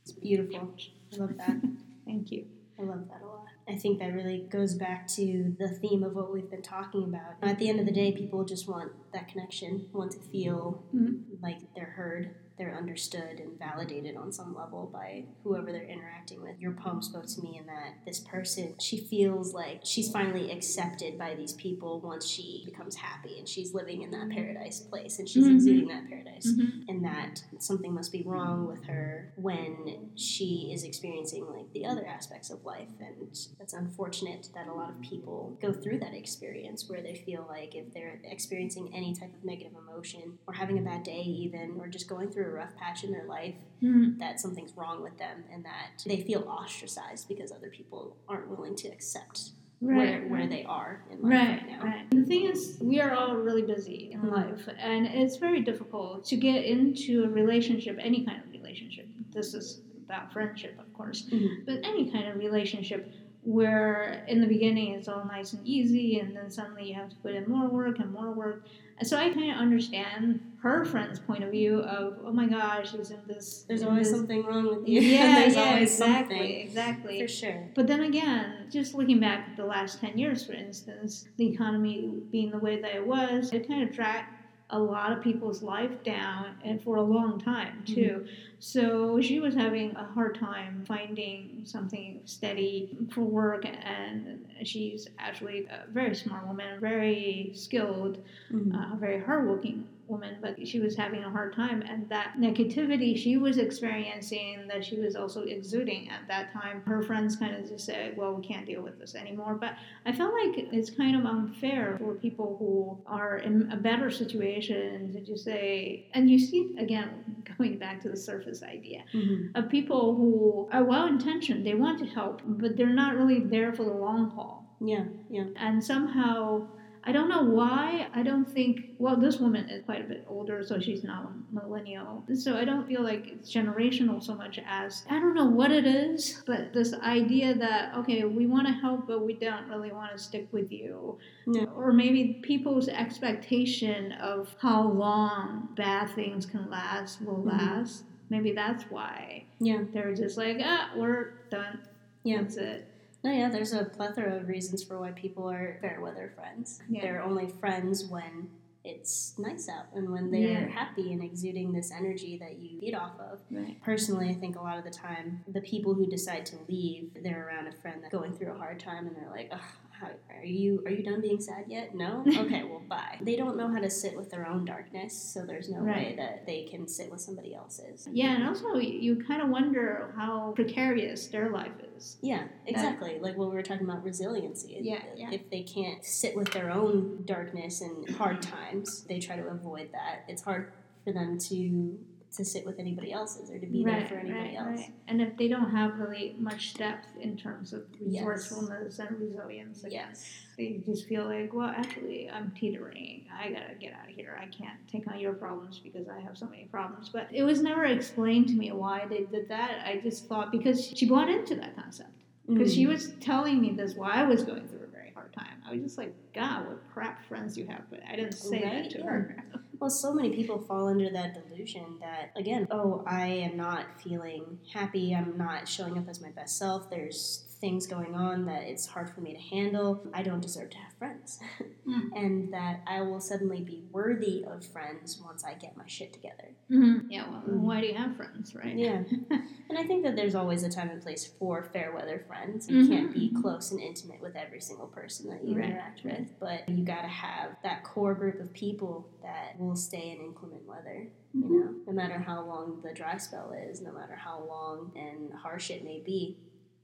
It's beautiful. I love that. Thank you. I love that a lot. I think that really goes back to the theme of what we've been talking about. At the end of the day, people just want that connection, want to feel Mhm. like they're heard, they're understood, and validated on some level by whoever they're interacting with. Your poem spoke to me in that this person, she feels like she's finally accepted by these people once she becomes happy and she's living in that paradise place and she's Mhm. exuding that paradise Mhm. and that something must be wrong with her when she is experiencing like the other aspects of life and it's unfortunate that a lot of people go through that experience where they feel like if they're experiencing any type of negative emotion or having a bad day even or just going through a rough patch in their life Mhm. that something's wrong with them and that they feel ostracized because other people aren't willing to accept where, where they are in life Right, right, now right. The thing is, we are all really busy in Mhm. life, and it's very difficult to get into a relationship, any kind of relationship. This is about friendship, of course, Mhm. but any kind of relationship where in the beginning it's all nice and easy, and then suddenly you have to put in more work and more work. And so I kind of understand her friend's point of view of, oh my gosh, she's in this. there's in always this- something wrong with you Yeah, there's yeah, always exactly, something exactly. for sure But then again, just looking back at the last 10 years, for instance, the economy being the way that it was, it kind of dragged a lot of people's life down and for a long time too. So she was having a hard time finding something steady for work and she's actually a very smart woman, very skilled, Mhm. a very hardworking woman, but she was having a hard time. And that negativity she was experiencing, that she was also exuding at that time, her friends kind of just said, Well, we can't deal with this anymore. But I felt like it's kind of unfair for people who are in a better situation to just say, and you see, again, going back to the surface idea Mhm. of people who are well intentioned, they want to help, but they're not really there for the long haul yeah yeah and somehow I don't know why. I don't think. Well, this woman is quite a bit older, so she's not a millennial. So I don't feel like it's generational so much as I don't know what it is, but this idea that okay, we want to help, but we don't really want to stick with you, Yeah. or maybe people's expectation of how long bad things can last will Mhm. last. Maybe that's why yeah they're just like, ah, we're done. yeah That's it. No, yeah, there's a plethora of reasons for why people are fair weather friends. Yeah. They're only friends when it's nice out and when they're Yeah. happy and exuding this energy that you feed off of. Right. Personally, I think a lot of the time, the people who decide to leave, they're around a friend that's going through a hard time and they're like, Ugh, how, are you are you done being sad yet? No. Okay, well, bye. They don't know how to sit with their own darkness, so there's no way that they can sit with somebody else's. Yeah, and also you kind of wonder how precarious their life is. Yeah, exactly. Like what we were talking about resiliency. Yeah, yeah. If they can't sit with their own darkness and hard times, they try to avoid that. It's hard for them to to sit with anybody else's or to be there for anybody else. And if they don't have really much depth in terms of Yes. resourcefulness and resilience, again, Yes. they just feel like, well, actually, I'm teetering. I gotta get out of here. I can't take on your problems because I have so many problems. But it was never explained to me why they did that. I just thought because she bought into that concept. Because she Mm. was telling me this while I was going through a very hard time. I was just like, God, what crap friends you have. But I didn't say Right, that to her. Well, so many people fall under that delusion that, again, oh, I am not feeling happy. I'm not showing up as my best self. There's things going on that it's hard for me to handle. I don't deserve to have friends. Mm. and that I will suddenly be worthy of friends once I get my shit together. Mm-hmm. Yeah, well, Mhm. why do you have friends, right? Yeah. And I think that there's always a time and place for fair weather friends. You Mhm. can't be close and intimate with every single person that you Right, interact with, but you gotta have that core group of people that will stay in inclement weather. You Mm-hmm. know, no matter how long the dry spell is, no matter how long and harsh it may be.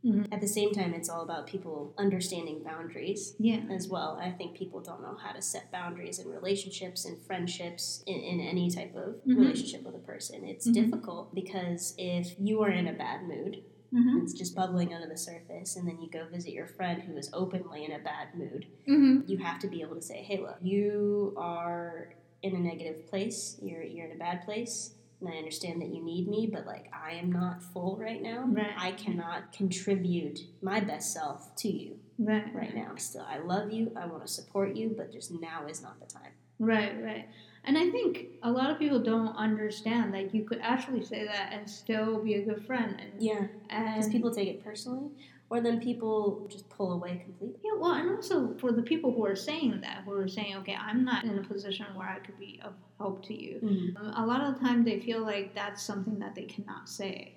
Mhm. At the same time, it's all about people understanding boundaries Yeah. as well. I think people don't know how to set boundaries in relationships and friendships in, in any type of Mhm. relationship with a person. It's Mhm. difficult because if you are in a bad mood, Mm-hmm. it's just bubbling under the surface, and then you go visit your friend who is openly in a bad mood, Mm-hmm. you have to be able to say, hey, look, you are in a negative place, you're, you're in a bad place. And I understand that you need me, but like I am not full right now. Right. I cannot contribute my best self to you Right. right now. Still, I love you. I want to support you, but just now is not the time. Right, right. And I think a lot of people don't understand that you could actually say that and still be a good friend. And, Yeah, because people take it personally, or then people just pull away completely. yeah, well, and also for the people who are saying that, who are saying, okay, I'm not in a position where I could be of help to you. Um, A lot of the time, they feel like that's something that they cannot say.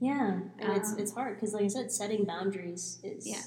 Yeah, and it's Um, it's hard because, like I said, setting boundaries is Yeah.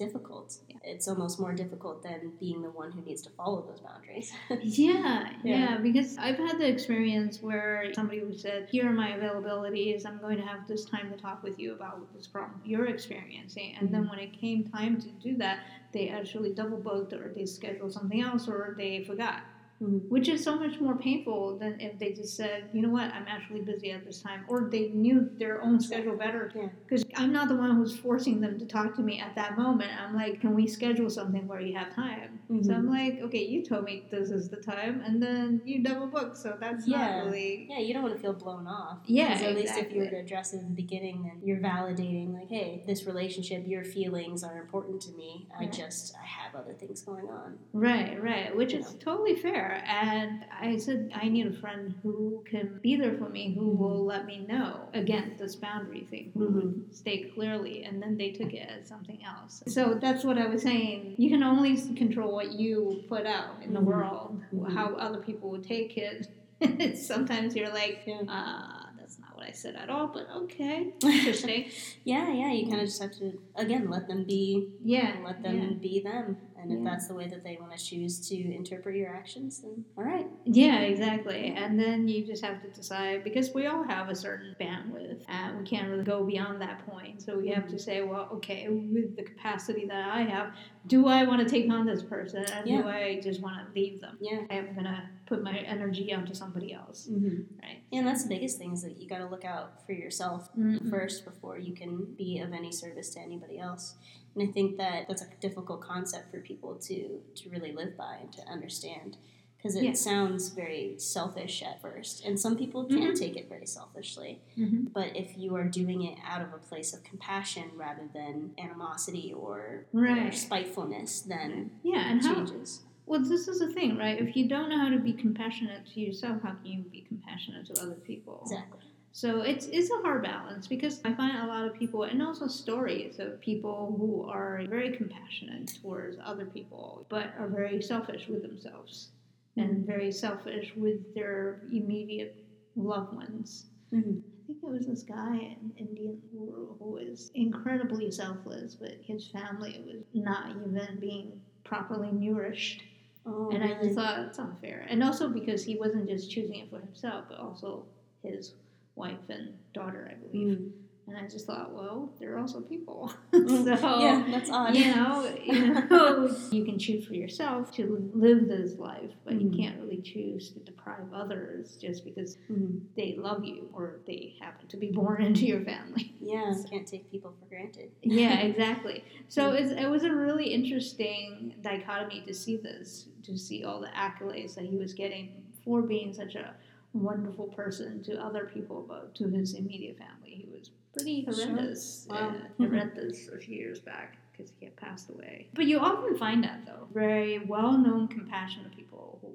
Difficult. Yeah. It's almost more difficult than being the one who needs to follow those boundaries. Yeah, yeah, Yeah. because I've had the experience where somebody who said, Here are my availabilities, I'm going to have this time to talk with you about this problem you're experiencing. And then mm-hmm. when it came time to do that, they actually double booked or they scheduled something else or they forgot. Mhm. Which is so much more painful than if they just said, you know what, I'm actually busy at this time, or they knew their own schedule better. Yeah. Because I'm not the one who's forcing them to talk to me at that moment. I'm like, can we schedule something where you have time? So Mhm. I'm like, okay, you told me this is the time, and then you double book, so that's Yeah. not really. yeah, you don't want to feel blown off. Yeah, at least if you were to address it in the beginning, then you're validating, like, hey, this relationship, your feelings are important to me. I just, I have other things going on. Right, right, which You is know. totally fair. And I said, I need a friend who can be there for me, who Mhm. will let me know. Again, this boundary thing, who would state clearly, and then they took it as something else. So that's what I was saying. You can only control what you put out in the Mhm. world, Mhm. how other people would take it. Sometimes you're like, Yeah. uh, that's not what I said at all, but okay, interesting. Yeah, yeah, you kind of just have to, again, let them be, yeah, let them yeah. be them. And if Yeah. that's the way that they want to choose to interpret your actions, then all right. Yeah, exactly. And then you just have to decide because we all have a certain bandwidth and we can't really go beyond that point. So we have to say, well, okay, with the capacity that I have, do I want to take on this person and Yeah. do I just want to leave them? Yeah. I'm going to put my energy onto somebody else, Mm-hmm. right? Yeah, and that's the biggest thing is that you got to look out for yourself Mhm. first before you can be of any service to anybody else. And I think that that's a difficult concept for people to to really live by and to understand because it Yeah. sounds very selfish at first, and some people can Mhm. take it very selfishly. Mhm. But if you are doing it out of a place of compassion rather than animosity or, Right. or spitefulness, then Yeah, and it how, changes. well, this is the thing, right? If you don't know how to be compassionate to yourself, how can you be compassionate to other people? Exactly. So it's it's a hard balance because I find a lot of people and also stories of people who are very compassionate towards other people but are very selfish with themselves and very selfish with their immediate loved ones. Mhm. I think it was this guy in Indian who who was incredibly selfless, but his family was not even being properly nourished. Oh, and I just thought that's unfair. And also because he wasn't just choosing it for himself, but also his wife and daughter, I believe. Mm. And I just thought, well, they're also people. Mm. so yeah, that's odd. you know, you know, you can choose for yourself to live this life, but Mhm. you can't really choose to deprive others just because Mhm. they love you or they happen to be born into your family. Yeah, You can't take people for granted. Yeah, exactly. So it's, it was a really interesting dichotomy to see this, to see all the accolades that he was getting for being such a wonderful person to other people, but to his immediate family, he was pretty Sure. horrendous. Wow. Uh, I read this a few years back because he had passed away. But you often find that though, very well-known, compassionate people who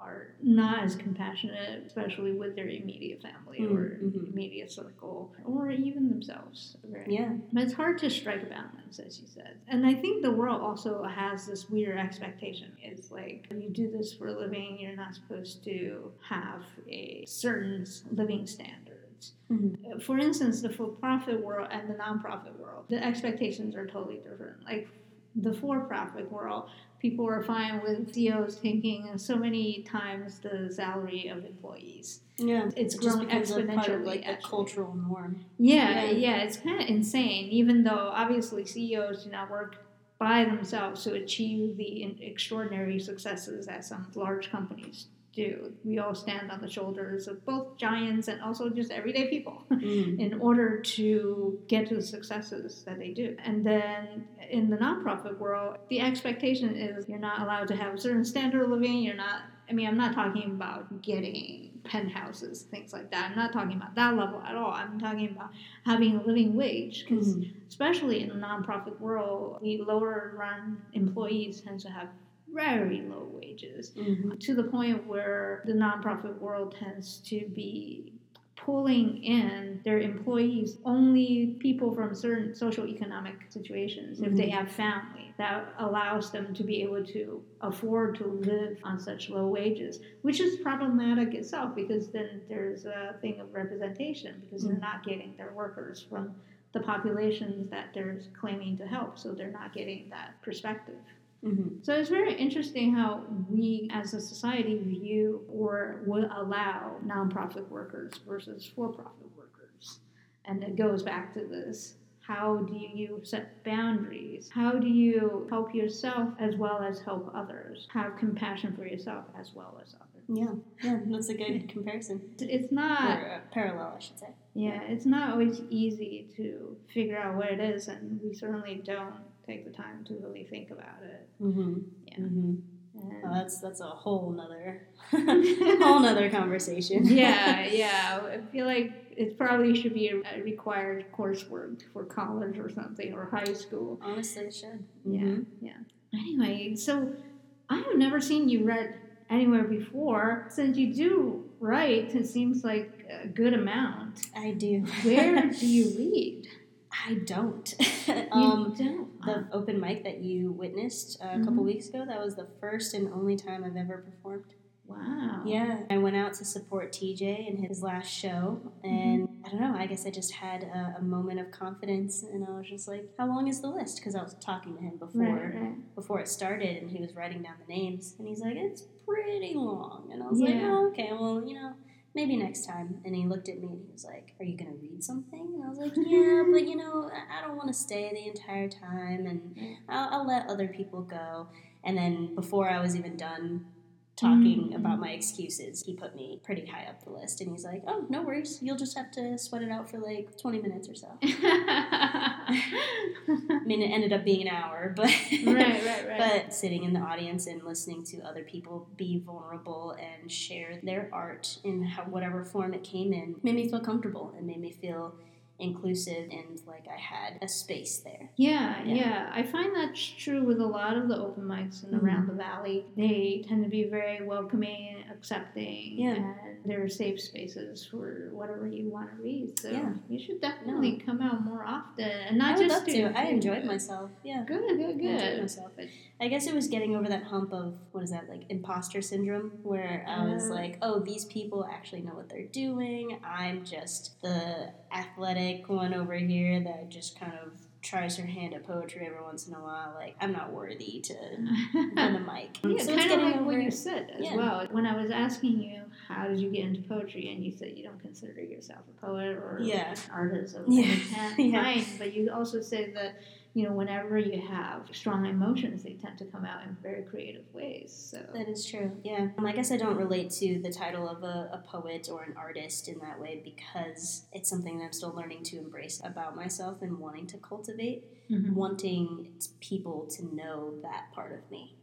are not as compassionate, especially with their immediate family or Mhm. immediate circle, or even themselves. Very Yeah. but it's hard to strike a balance, as you said. And I think the world also has this weird expectation. It's like, you do this for a living, you're not supposed to have a certain living standards. Mhm. Uh, For instance, the for profit world and the nonprofit world, the expectations are totally different. Like, the for profit world, people are fine with CEOs taking so many times the salary of employees. Yeah. It's grown a exponentially, like the cultural norm. Yeah, Yeah. yeah, it's kind of insane. Even though obviously CEOs do not work by themselves to achieve the extraordinary successes that some large companies do. We all stand on the shoulders of both giants and also just everyday people Mm. in order to get to the successes that they do. And then in the nonprofit world, the expectation is you're not allowed to have a certain standard of living. You're not, I mean, I'm not talking about getting penthouses, things like that. I'm not talking about that level at all. I'm talking about having a living wage because, Mhm. especially in the nonprofit world, the lower run employees tend to have very low wages Mhm. to the point where the nonprofit world tends to be pulling in their employees only people from certain social economic situations if they Mhm. have family that allows them to be able to afford to live on such low wages which is problematic itself because then there's a thing of representation because they're Mhm. not getting their workers from the populations that they're claiming to help so they're not getting that perspective Mhm. so it's very interesting how we as a society view or would allow nonprofit workers versus for profit workers. And it goes back to this how do you set boundaries? How do you help yourself as well as help others? Have compassion for yourself as well as others. Yeah. Yeah. That's a good comparison. It's Or not, uh, parallel, I should say. yeah, it's not always easy to figure out what it is, and we certainly don't take the time to really think about it. Mm-hmm. Yeah. Mm-hmm. Oh, that's that's a whole nother whole nother conversation. yeah, yeah. I feel like it probably should be a, required coursework for college or something or high school. Honestly, it should. Yeah, Mhm. yeah. Anyway, so I have never seen you read anywhere before. Since you do write, it seems like a good amount. I do. Where do you read? I don't. You um, don't. the open mic that you witnessed a Mhm. couple weeks ago, that was the first and only time I've ever performed. wow. Yeah, I went out to support TJ in his last show, and Mm-hmm. I don't know. I guess I just had a, a moment of confidence, and I was just like, "How long is the list?" Because I was talking to him before Right, right. before it started, and he was writing down the names, and he's like, "It's pretty long," and I was like, "Oh, okay. Well, you know." Maybe next time. And he looked at me and he was like, Are you going to read something? And I was like, Yeah, but you know, I don't want to stay the entire time and I'll, I'll let other people go. And then before I was even done talking Mm. about my excuses, he put me pretty high up the list. And he's like, Oh, no worries. You'll just have to sweat it out for like 20 minutes or so. I mean, it ended up being an hour, but. right, right, right. But sitting in the audience and listening to other people be vulnerable and share their art in how, whatever form it came in made me feel comfortable and made me feel inclusive and like I had a space there. Yeah, Yeah. yeah, I find that's true with a lot of the open mics in Mhm. around the valley. They tend to be very welcoming, accepting, Yeah. and they're safe spaces for whatever you want to read. So Yeah. you should definitely come out more often, and not I would just love to. I enjoyed myself. Yeah. Good, good, I enjoyed good. myself. I guess it was getting over that hump of what is that like imposter syndrome, where I was like, oh, these people actually know what they're doing. I'm just the athletic one over here that just kind of tries her hand at poetry every once in a while. Like I'm not worthy to run the mic. Yeah, So kind of like what over- you said as Yeah. well. When I was asking you, how did you get into poetry, and you said you don't consider yourself a poet or Yeah. artist of Yeah. any kind, Yeah. but you also said that you know whenever you have strong emotions, they tend to come out in very creative ways. So That is true. Yeah. Um, I guess I don't relate to the title of a, a poet or an artist in that way because it's something that I'm still learning to embrace about myself and wanting to cultivate, Mhm. wanting people to know that part of me.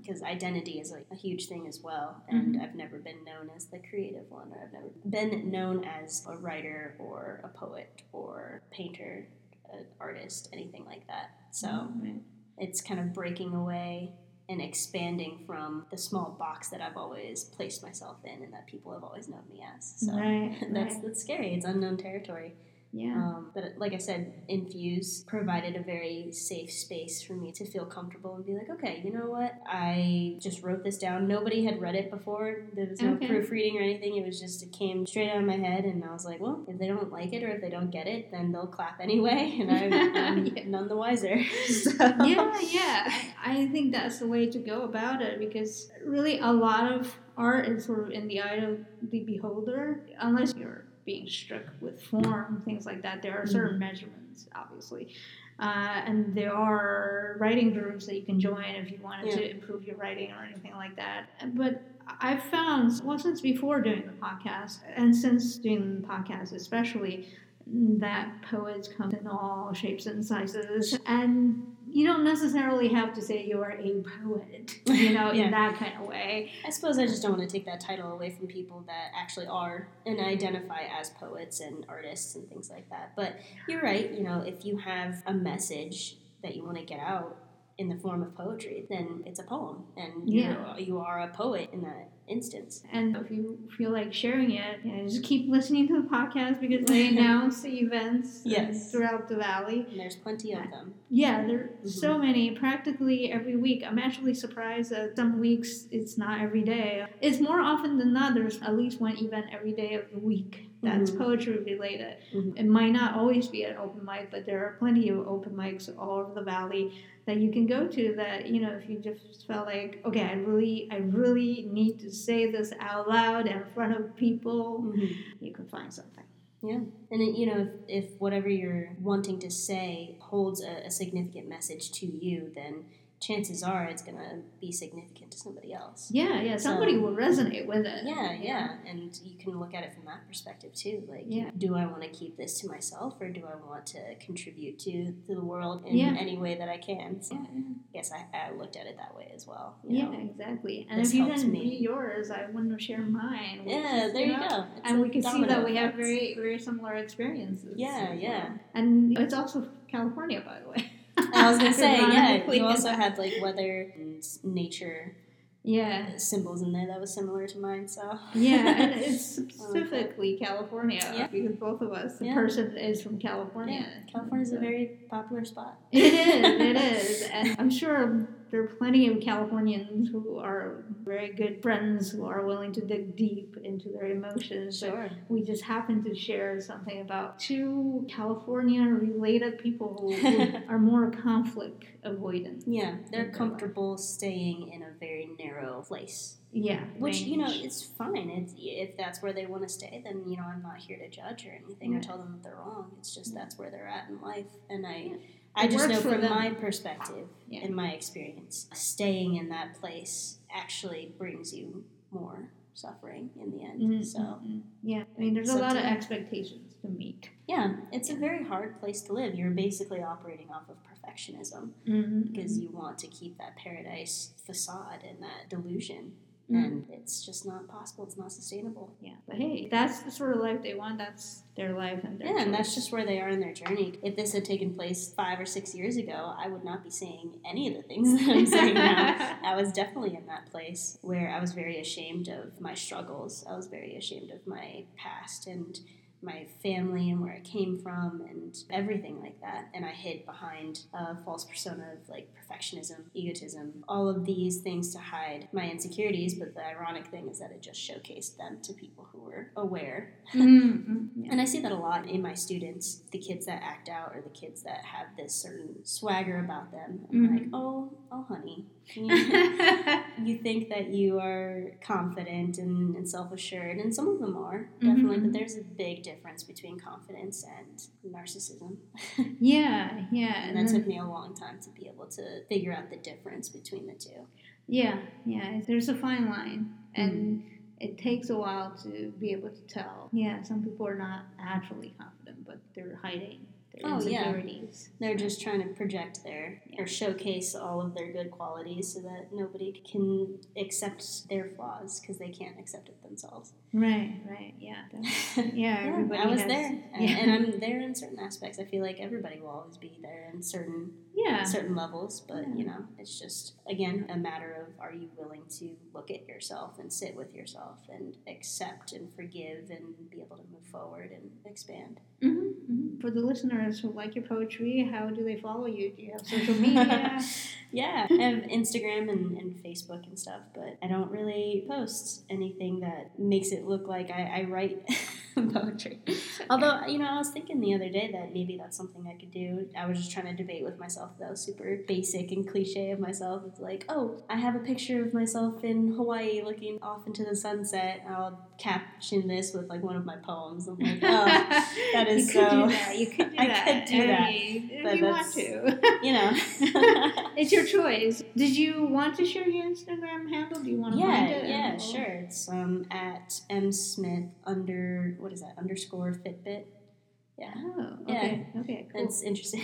Because identity is a, a huge thing as well, and I've never been known as the creative one, or I've never been known as a writer or a poet or painter, an artist, anything like that. So Right. it's kind of breaking away and expanding from the small box that I've always placed myself in and that people have always known me as. So Right, that's right. that's scary. It's unknown territory. Yeah. Um, but like I said, Infuse provided a very safe space for me to feel comfortable and be like, okay, you know what? I just wrote this down. Nobody had read it before. There was no Okay. proofreading or anything. It was just it came straight out of my head, and I was like, well, if they don't like it or if they don't get it, then they'll clap anyway, and I'm, I'm Yeah. none the wiser. so, yeah, yeah. I, I think that's the way to go about it because really a lot of art is sort of in the eye of the beholder, unless you're being struck with form, things like that. There are certain measurements, obviously. Uh, and there are writing groups that you can join if you wanted Yeah. to improve your writing or anything like that. But I've found, well, since before doing the podcast, and since doing the podcast especially, that poets come in all shapes and sizes. And you don't necessarily have to say you're a poet, you know, Yeah. in that kind of way. I suppose I just don't want to take that title away from people that actually are and identify as poets and artists and things like that. But you're right, you know, if you have a message that you want to get out in the form of poetry, then it's a poem. And Yeah. you you are a poet in that instance. And if you feel like sharing it, know, just keep listening to the podcast because they announce the events Yes. throughout the valley. And there's plenty of them. Yeah, there are Mm-hmm. so many, practically every week. I'm actually surprised that some weeks it's not every day. It's more often than not, there's at least one event every day of the week that's Mhm. poetry related. Mhm. It might not always be an open mic, but there are plenty of open mics all over the valley that you can go to that, you know, if you just felt like, okay, I really, I really need to say this out loud in front of people, Mhm. you can find something. Yeah, and it, you know, if, if whatever you're wanting to say holds a, a significant message to you, then chances are it's gonna be significant to somebody else. Yeah, yeah, somebody So- will resonate with it. Yeah, yeah, and you can look at it from that perspective too. Like, Yeah. do I want to keep this to myself, or do I want to contribute to, to the world in Yeah. any way that I can? So Yeah, yeah. I I, looked at it that way as well. you Yeah, know? exactly. And This if you didn't me. read yours, I wouldn't share mine. which Yeah, there you know, go. It's And we can see that we have very, very similar experiences. Yeah, yeah. And it's also California, by the way. I was gonna say, yeah, you also had like weather and nature Yeah, uh, symbols in there that was similar to mine. So yeah, and it's um, specifically California Yeah. because both of us, the Yeah. person is from California. yeah, California's a So- very popular spot. It is, it is. And I'm sure there are plenty of Californians who are very good friends who are willing to dig deep into their emotions. But Sure. we just happen to share something about two California related people who, who are more conflict avoidant. Yeah, they're comfortable staying in a very narrow place. Yeah. Which you know, it's fine. It's, if that's where they want to stay, then you know I'm not here to judge or anything or tell them that they're wrong. It's just mm. that's where they're at in life, and I, Yeah. I just know from them. my perspective, Yeah. in my experience, staying in that place actually brings you more suffering in the end. Mhm, So mhm. yeah, I mean, there's a lot of expectations to meet. yeah, it's a very hard place to live. You're basically operating off of perfectionism Mm-hmm. because you want to keep that paradise facade and that delusion. Mhm. And it's just not possible. It's not sustainable. Yeah, but hey, that's the sort of life they want. That's their life and their Yeah, and that's just where they are in their journey. If this had taken place five or six years ago, I would not be saying any of the things that I'm saying now. I was definitely in that place where I was very ashamed of my struggles. I was very ashamed of my past and my family and where I came from and everything like that. And I hid behind a false persona of like perfectionism, egotism, all of these things to hide my insecurities. But the ironic thing is that it just showcased them to people who were aware. Mm-hmm. Yeah. And I see that a lot in my students, the kids that act out or the kids that have this certain swagger about them. I'm Mhm. like, oh, oh, honey, you, you think that you are confident and, and self assured, and some of them are definitely, Mhm. but there's a big difference between confidence and narcissism. yeah, yeah. and and that then- took me a long time to be able to figure out the difference between the two. Yeah, yeah. There's a fine line, and Mm-hmm. it takes a while to be able to tell. Yeah, some people are not actually confident, but they're hiding their Oh, yeah. They're just trying to project their or showcase all of their good qualities so that nobody can accept their flaws because they can't accept it themselves. Right, right. Yeah, yeah. Everybody I was has- there, and, and I'm there in certain aspects. I feel like everybody will always be there in certain yeah, certain levels, but Yeah. you know, it's just again a matter of are you willing to look at yourself and sit with yourself and accept and forgive and be able to move forward and expand. hmm hmm For the listeners who like your poetry, how do they follow you? Do you have social media? yeah, I have Instagram and, and Facebook and stuff, but I don't really post anything that makes it look like I, I write poetry. Although, you know, I was thinking the other day that maybe that's something I could do. I was just trying to debate with myself, though, super basic and cliche of myself. It's like, oh, I have a picture of myself in Hawaii looking off into the sunset. I'll caption this with like one of my poems. I'm like, oh, that is you could so- do that. You could do I that. could do that, if but you want to. you know. it's your choice. Did you want to share your Instagram handle? Do you want to yeah, find it? yeah, sure. It's um at m smith under what is that underscore Fitbit. Yeah, Oh, okay, okay, cool. that's interesting.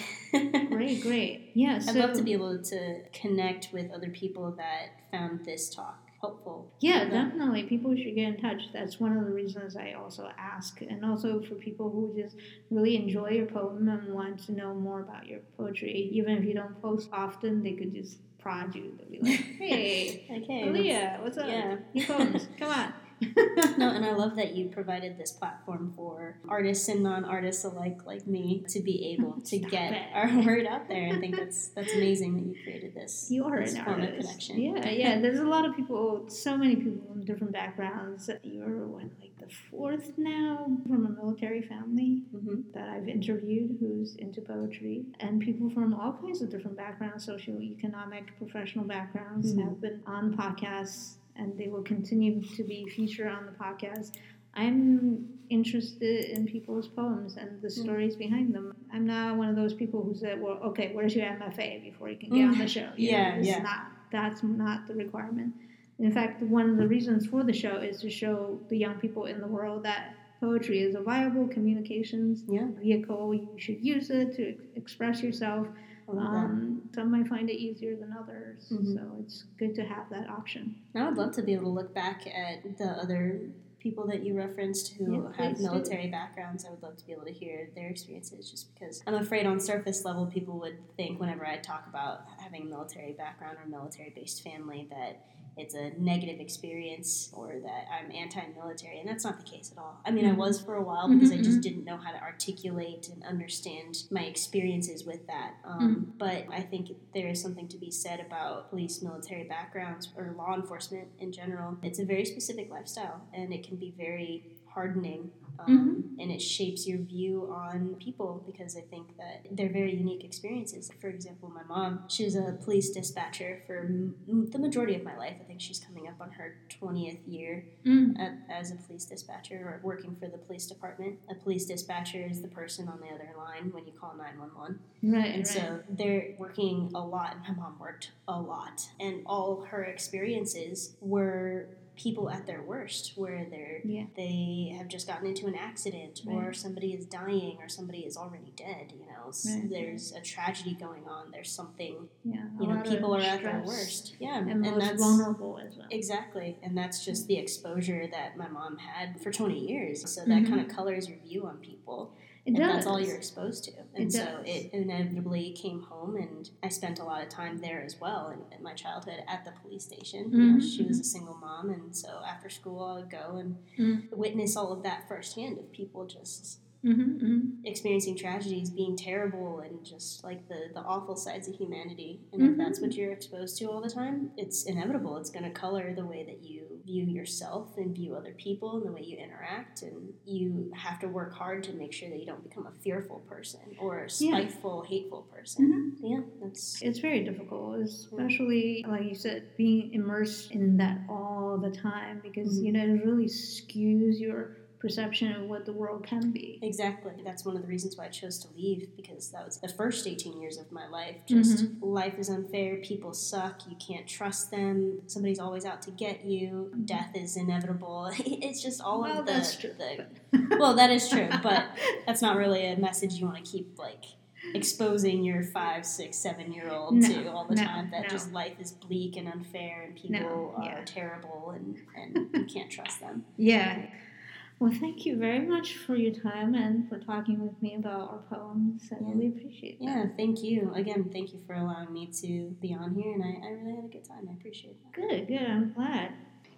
great, great. Yeah, so I'd love to be able to connect with other people that found this talk helpful. Yeah, definitely. People should get in touch. That's one of the reasons I also ask. And also for people who just really enjoy your poem and want to know more about your poetry, even if you don't post often, they could just prod you. They'll be like, hey, Okay. Aaliyah, what's up? Yeah. Your poems, come on. No, and I love that you provided this platform for artists and non-artists alike, like me, to be able to get it. our word out there. I think that's that's amazing that you created this. You are this an artist. connection. Yeah, yeah. There's a lot of people, so many people from different backgrounds. You're what, like the fourth now from a military family hmm that I've interviewed who's into poetry, and people from all kinds of different backgrounds, socioeconomic, professional backgrounds, Mhm. have been on podcasts, and they will continue to be featured on the podcast. I'm interested in people's poems and the hmm. stories behind them. I'm not one of those people who said, "Well, okay, where's your MFA before you can get hmm. on the show?" You Yeah, it's yeah. Not that's not the requirement. In fact, one of the reasons for the show is to show the young people in the world that poetry is a viable communications Yeah, vehicle. You should use it to express yourself. I love that. Um, some might find it easier than others, Mhm. so it's good to have that option. I would love to be able to look back at the other people that you referenced who Yeah, have please do. military backgrounds. I would love to be able to hear their experiences just because I'm afraid on surface level people would think whenever I talk about having a military background or military based family that it's a negative experience or that I'm anti-military and that's not the case at all. I mean I Mhm. was for a while because I Mhm, just mhm. didn't know how to articulate and understand my experiences with that. Um, But I think there is something to be said about police military backgrounds or law enforcement in general. It's a very specific lifestyle and it can be very hardening. Um, And it shapes your view on people because I think that they're very unique experiences. For example, my mom, she was a police dispatcher for m- the majority of my life. I think she's coming up on her 20th year Mm. at, as a police dispatcher or working for the police department. A police dispatcher is the person on the other line when you call 911. Right, And right. so they're working a lot. And my mom worked a lot. And all her experiences were people at their worst, where they're Yeah. they have just gotten into an accident or somebody is dying or somebody is already dead, you know. Right. There's a tragedy going on. There's something yeah, you know, people are at their worst. Yeah. and, And, most that's vulnerable as well. Exactly, and that's just the exposure that my mom had for 20 years. So that Mhm. kind of colors your view on people. And that's all you're exposed to. And It so does. it inevitably came home, and I spent a lot of time there as well in, in my childhood at the police station. You know, she was a single mom, and so after school I would go and Mm. witness all of that firsthand of people just Mm-hmm, hmm experiencing tragedies, being terrible, and just like the, the awful sides of humanity. And if Mhm. that's what you're exposed to all the time, it's inevitable. It's going to color the way that you view yourself and view other people and the way you interact. And you have to work hard to make sure that you don't become a fearful person or a Yeah. spiteful, hateful person. Yeah, that's. It's very difficult, especially like you said, being immersed in that all the time because Mhm. you know it really skews your perception of what the world can be. Exactly. That's one of the reasons why I chose to leave because that was the first 18 years of my life. Mm-hmm. Just life is unfair, people suck, you can't trust them, somebody's always out to get you, mm-hmm. death is inevitable. It's just all Well, of the, that's true. the Well, that is true, but that's not really a message you want to keep like exposing your five, six, seven year old No, to all the no, time that no. just life is bleak and unfair and people are terrible and, and you can't trust them. Yeah. Well, thank you very much for your time and for talking with me about our poems. I Yeah. really appreciate that. Yeah, thank you. Again, thank you for allowing me to be on here, and I, I really had a good time. I appreciate that. Good, good. I'm glad.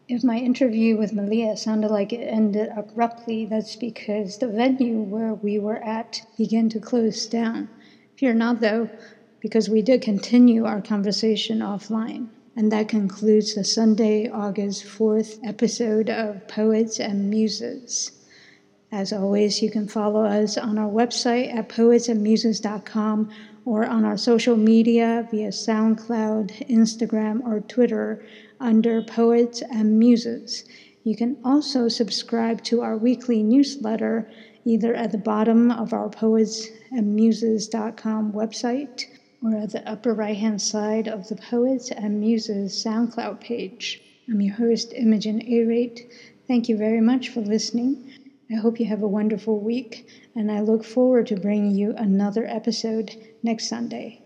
If my interview with Malia sounded like it ended abruptly, that's because the venue where we were at began to close down. Fear not, though, because we did continue our conversation offline. And that concludes the Sunday, August 4th episode of Poets and Muses. As always, you can follow us on our website at poetsandmuses.com or on our social media via SoundCloud, Instagram, or Twitter under Poets and Muses. You can also subscribe to our weekly newsletter either at the bottom of our poetsandmuses.com website or at the upper right hand side of the Poets and Muses SoundCloud page. I'm your host, Imogen A. Rate. Thank you very much for listening. I hope you have a wonderful week, and I look forward to bringing you another episode next Sunday.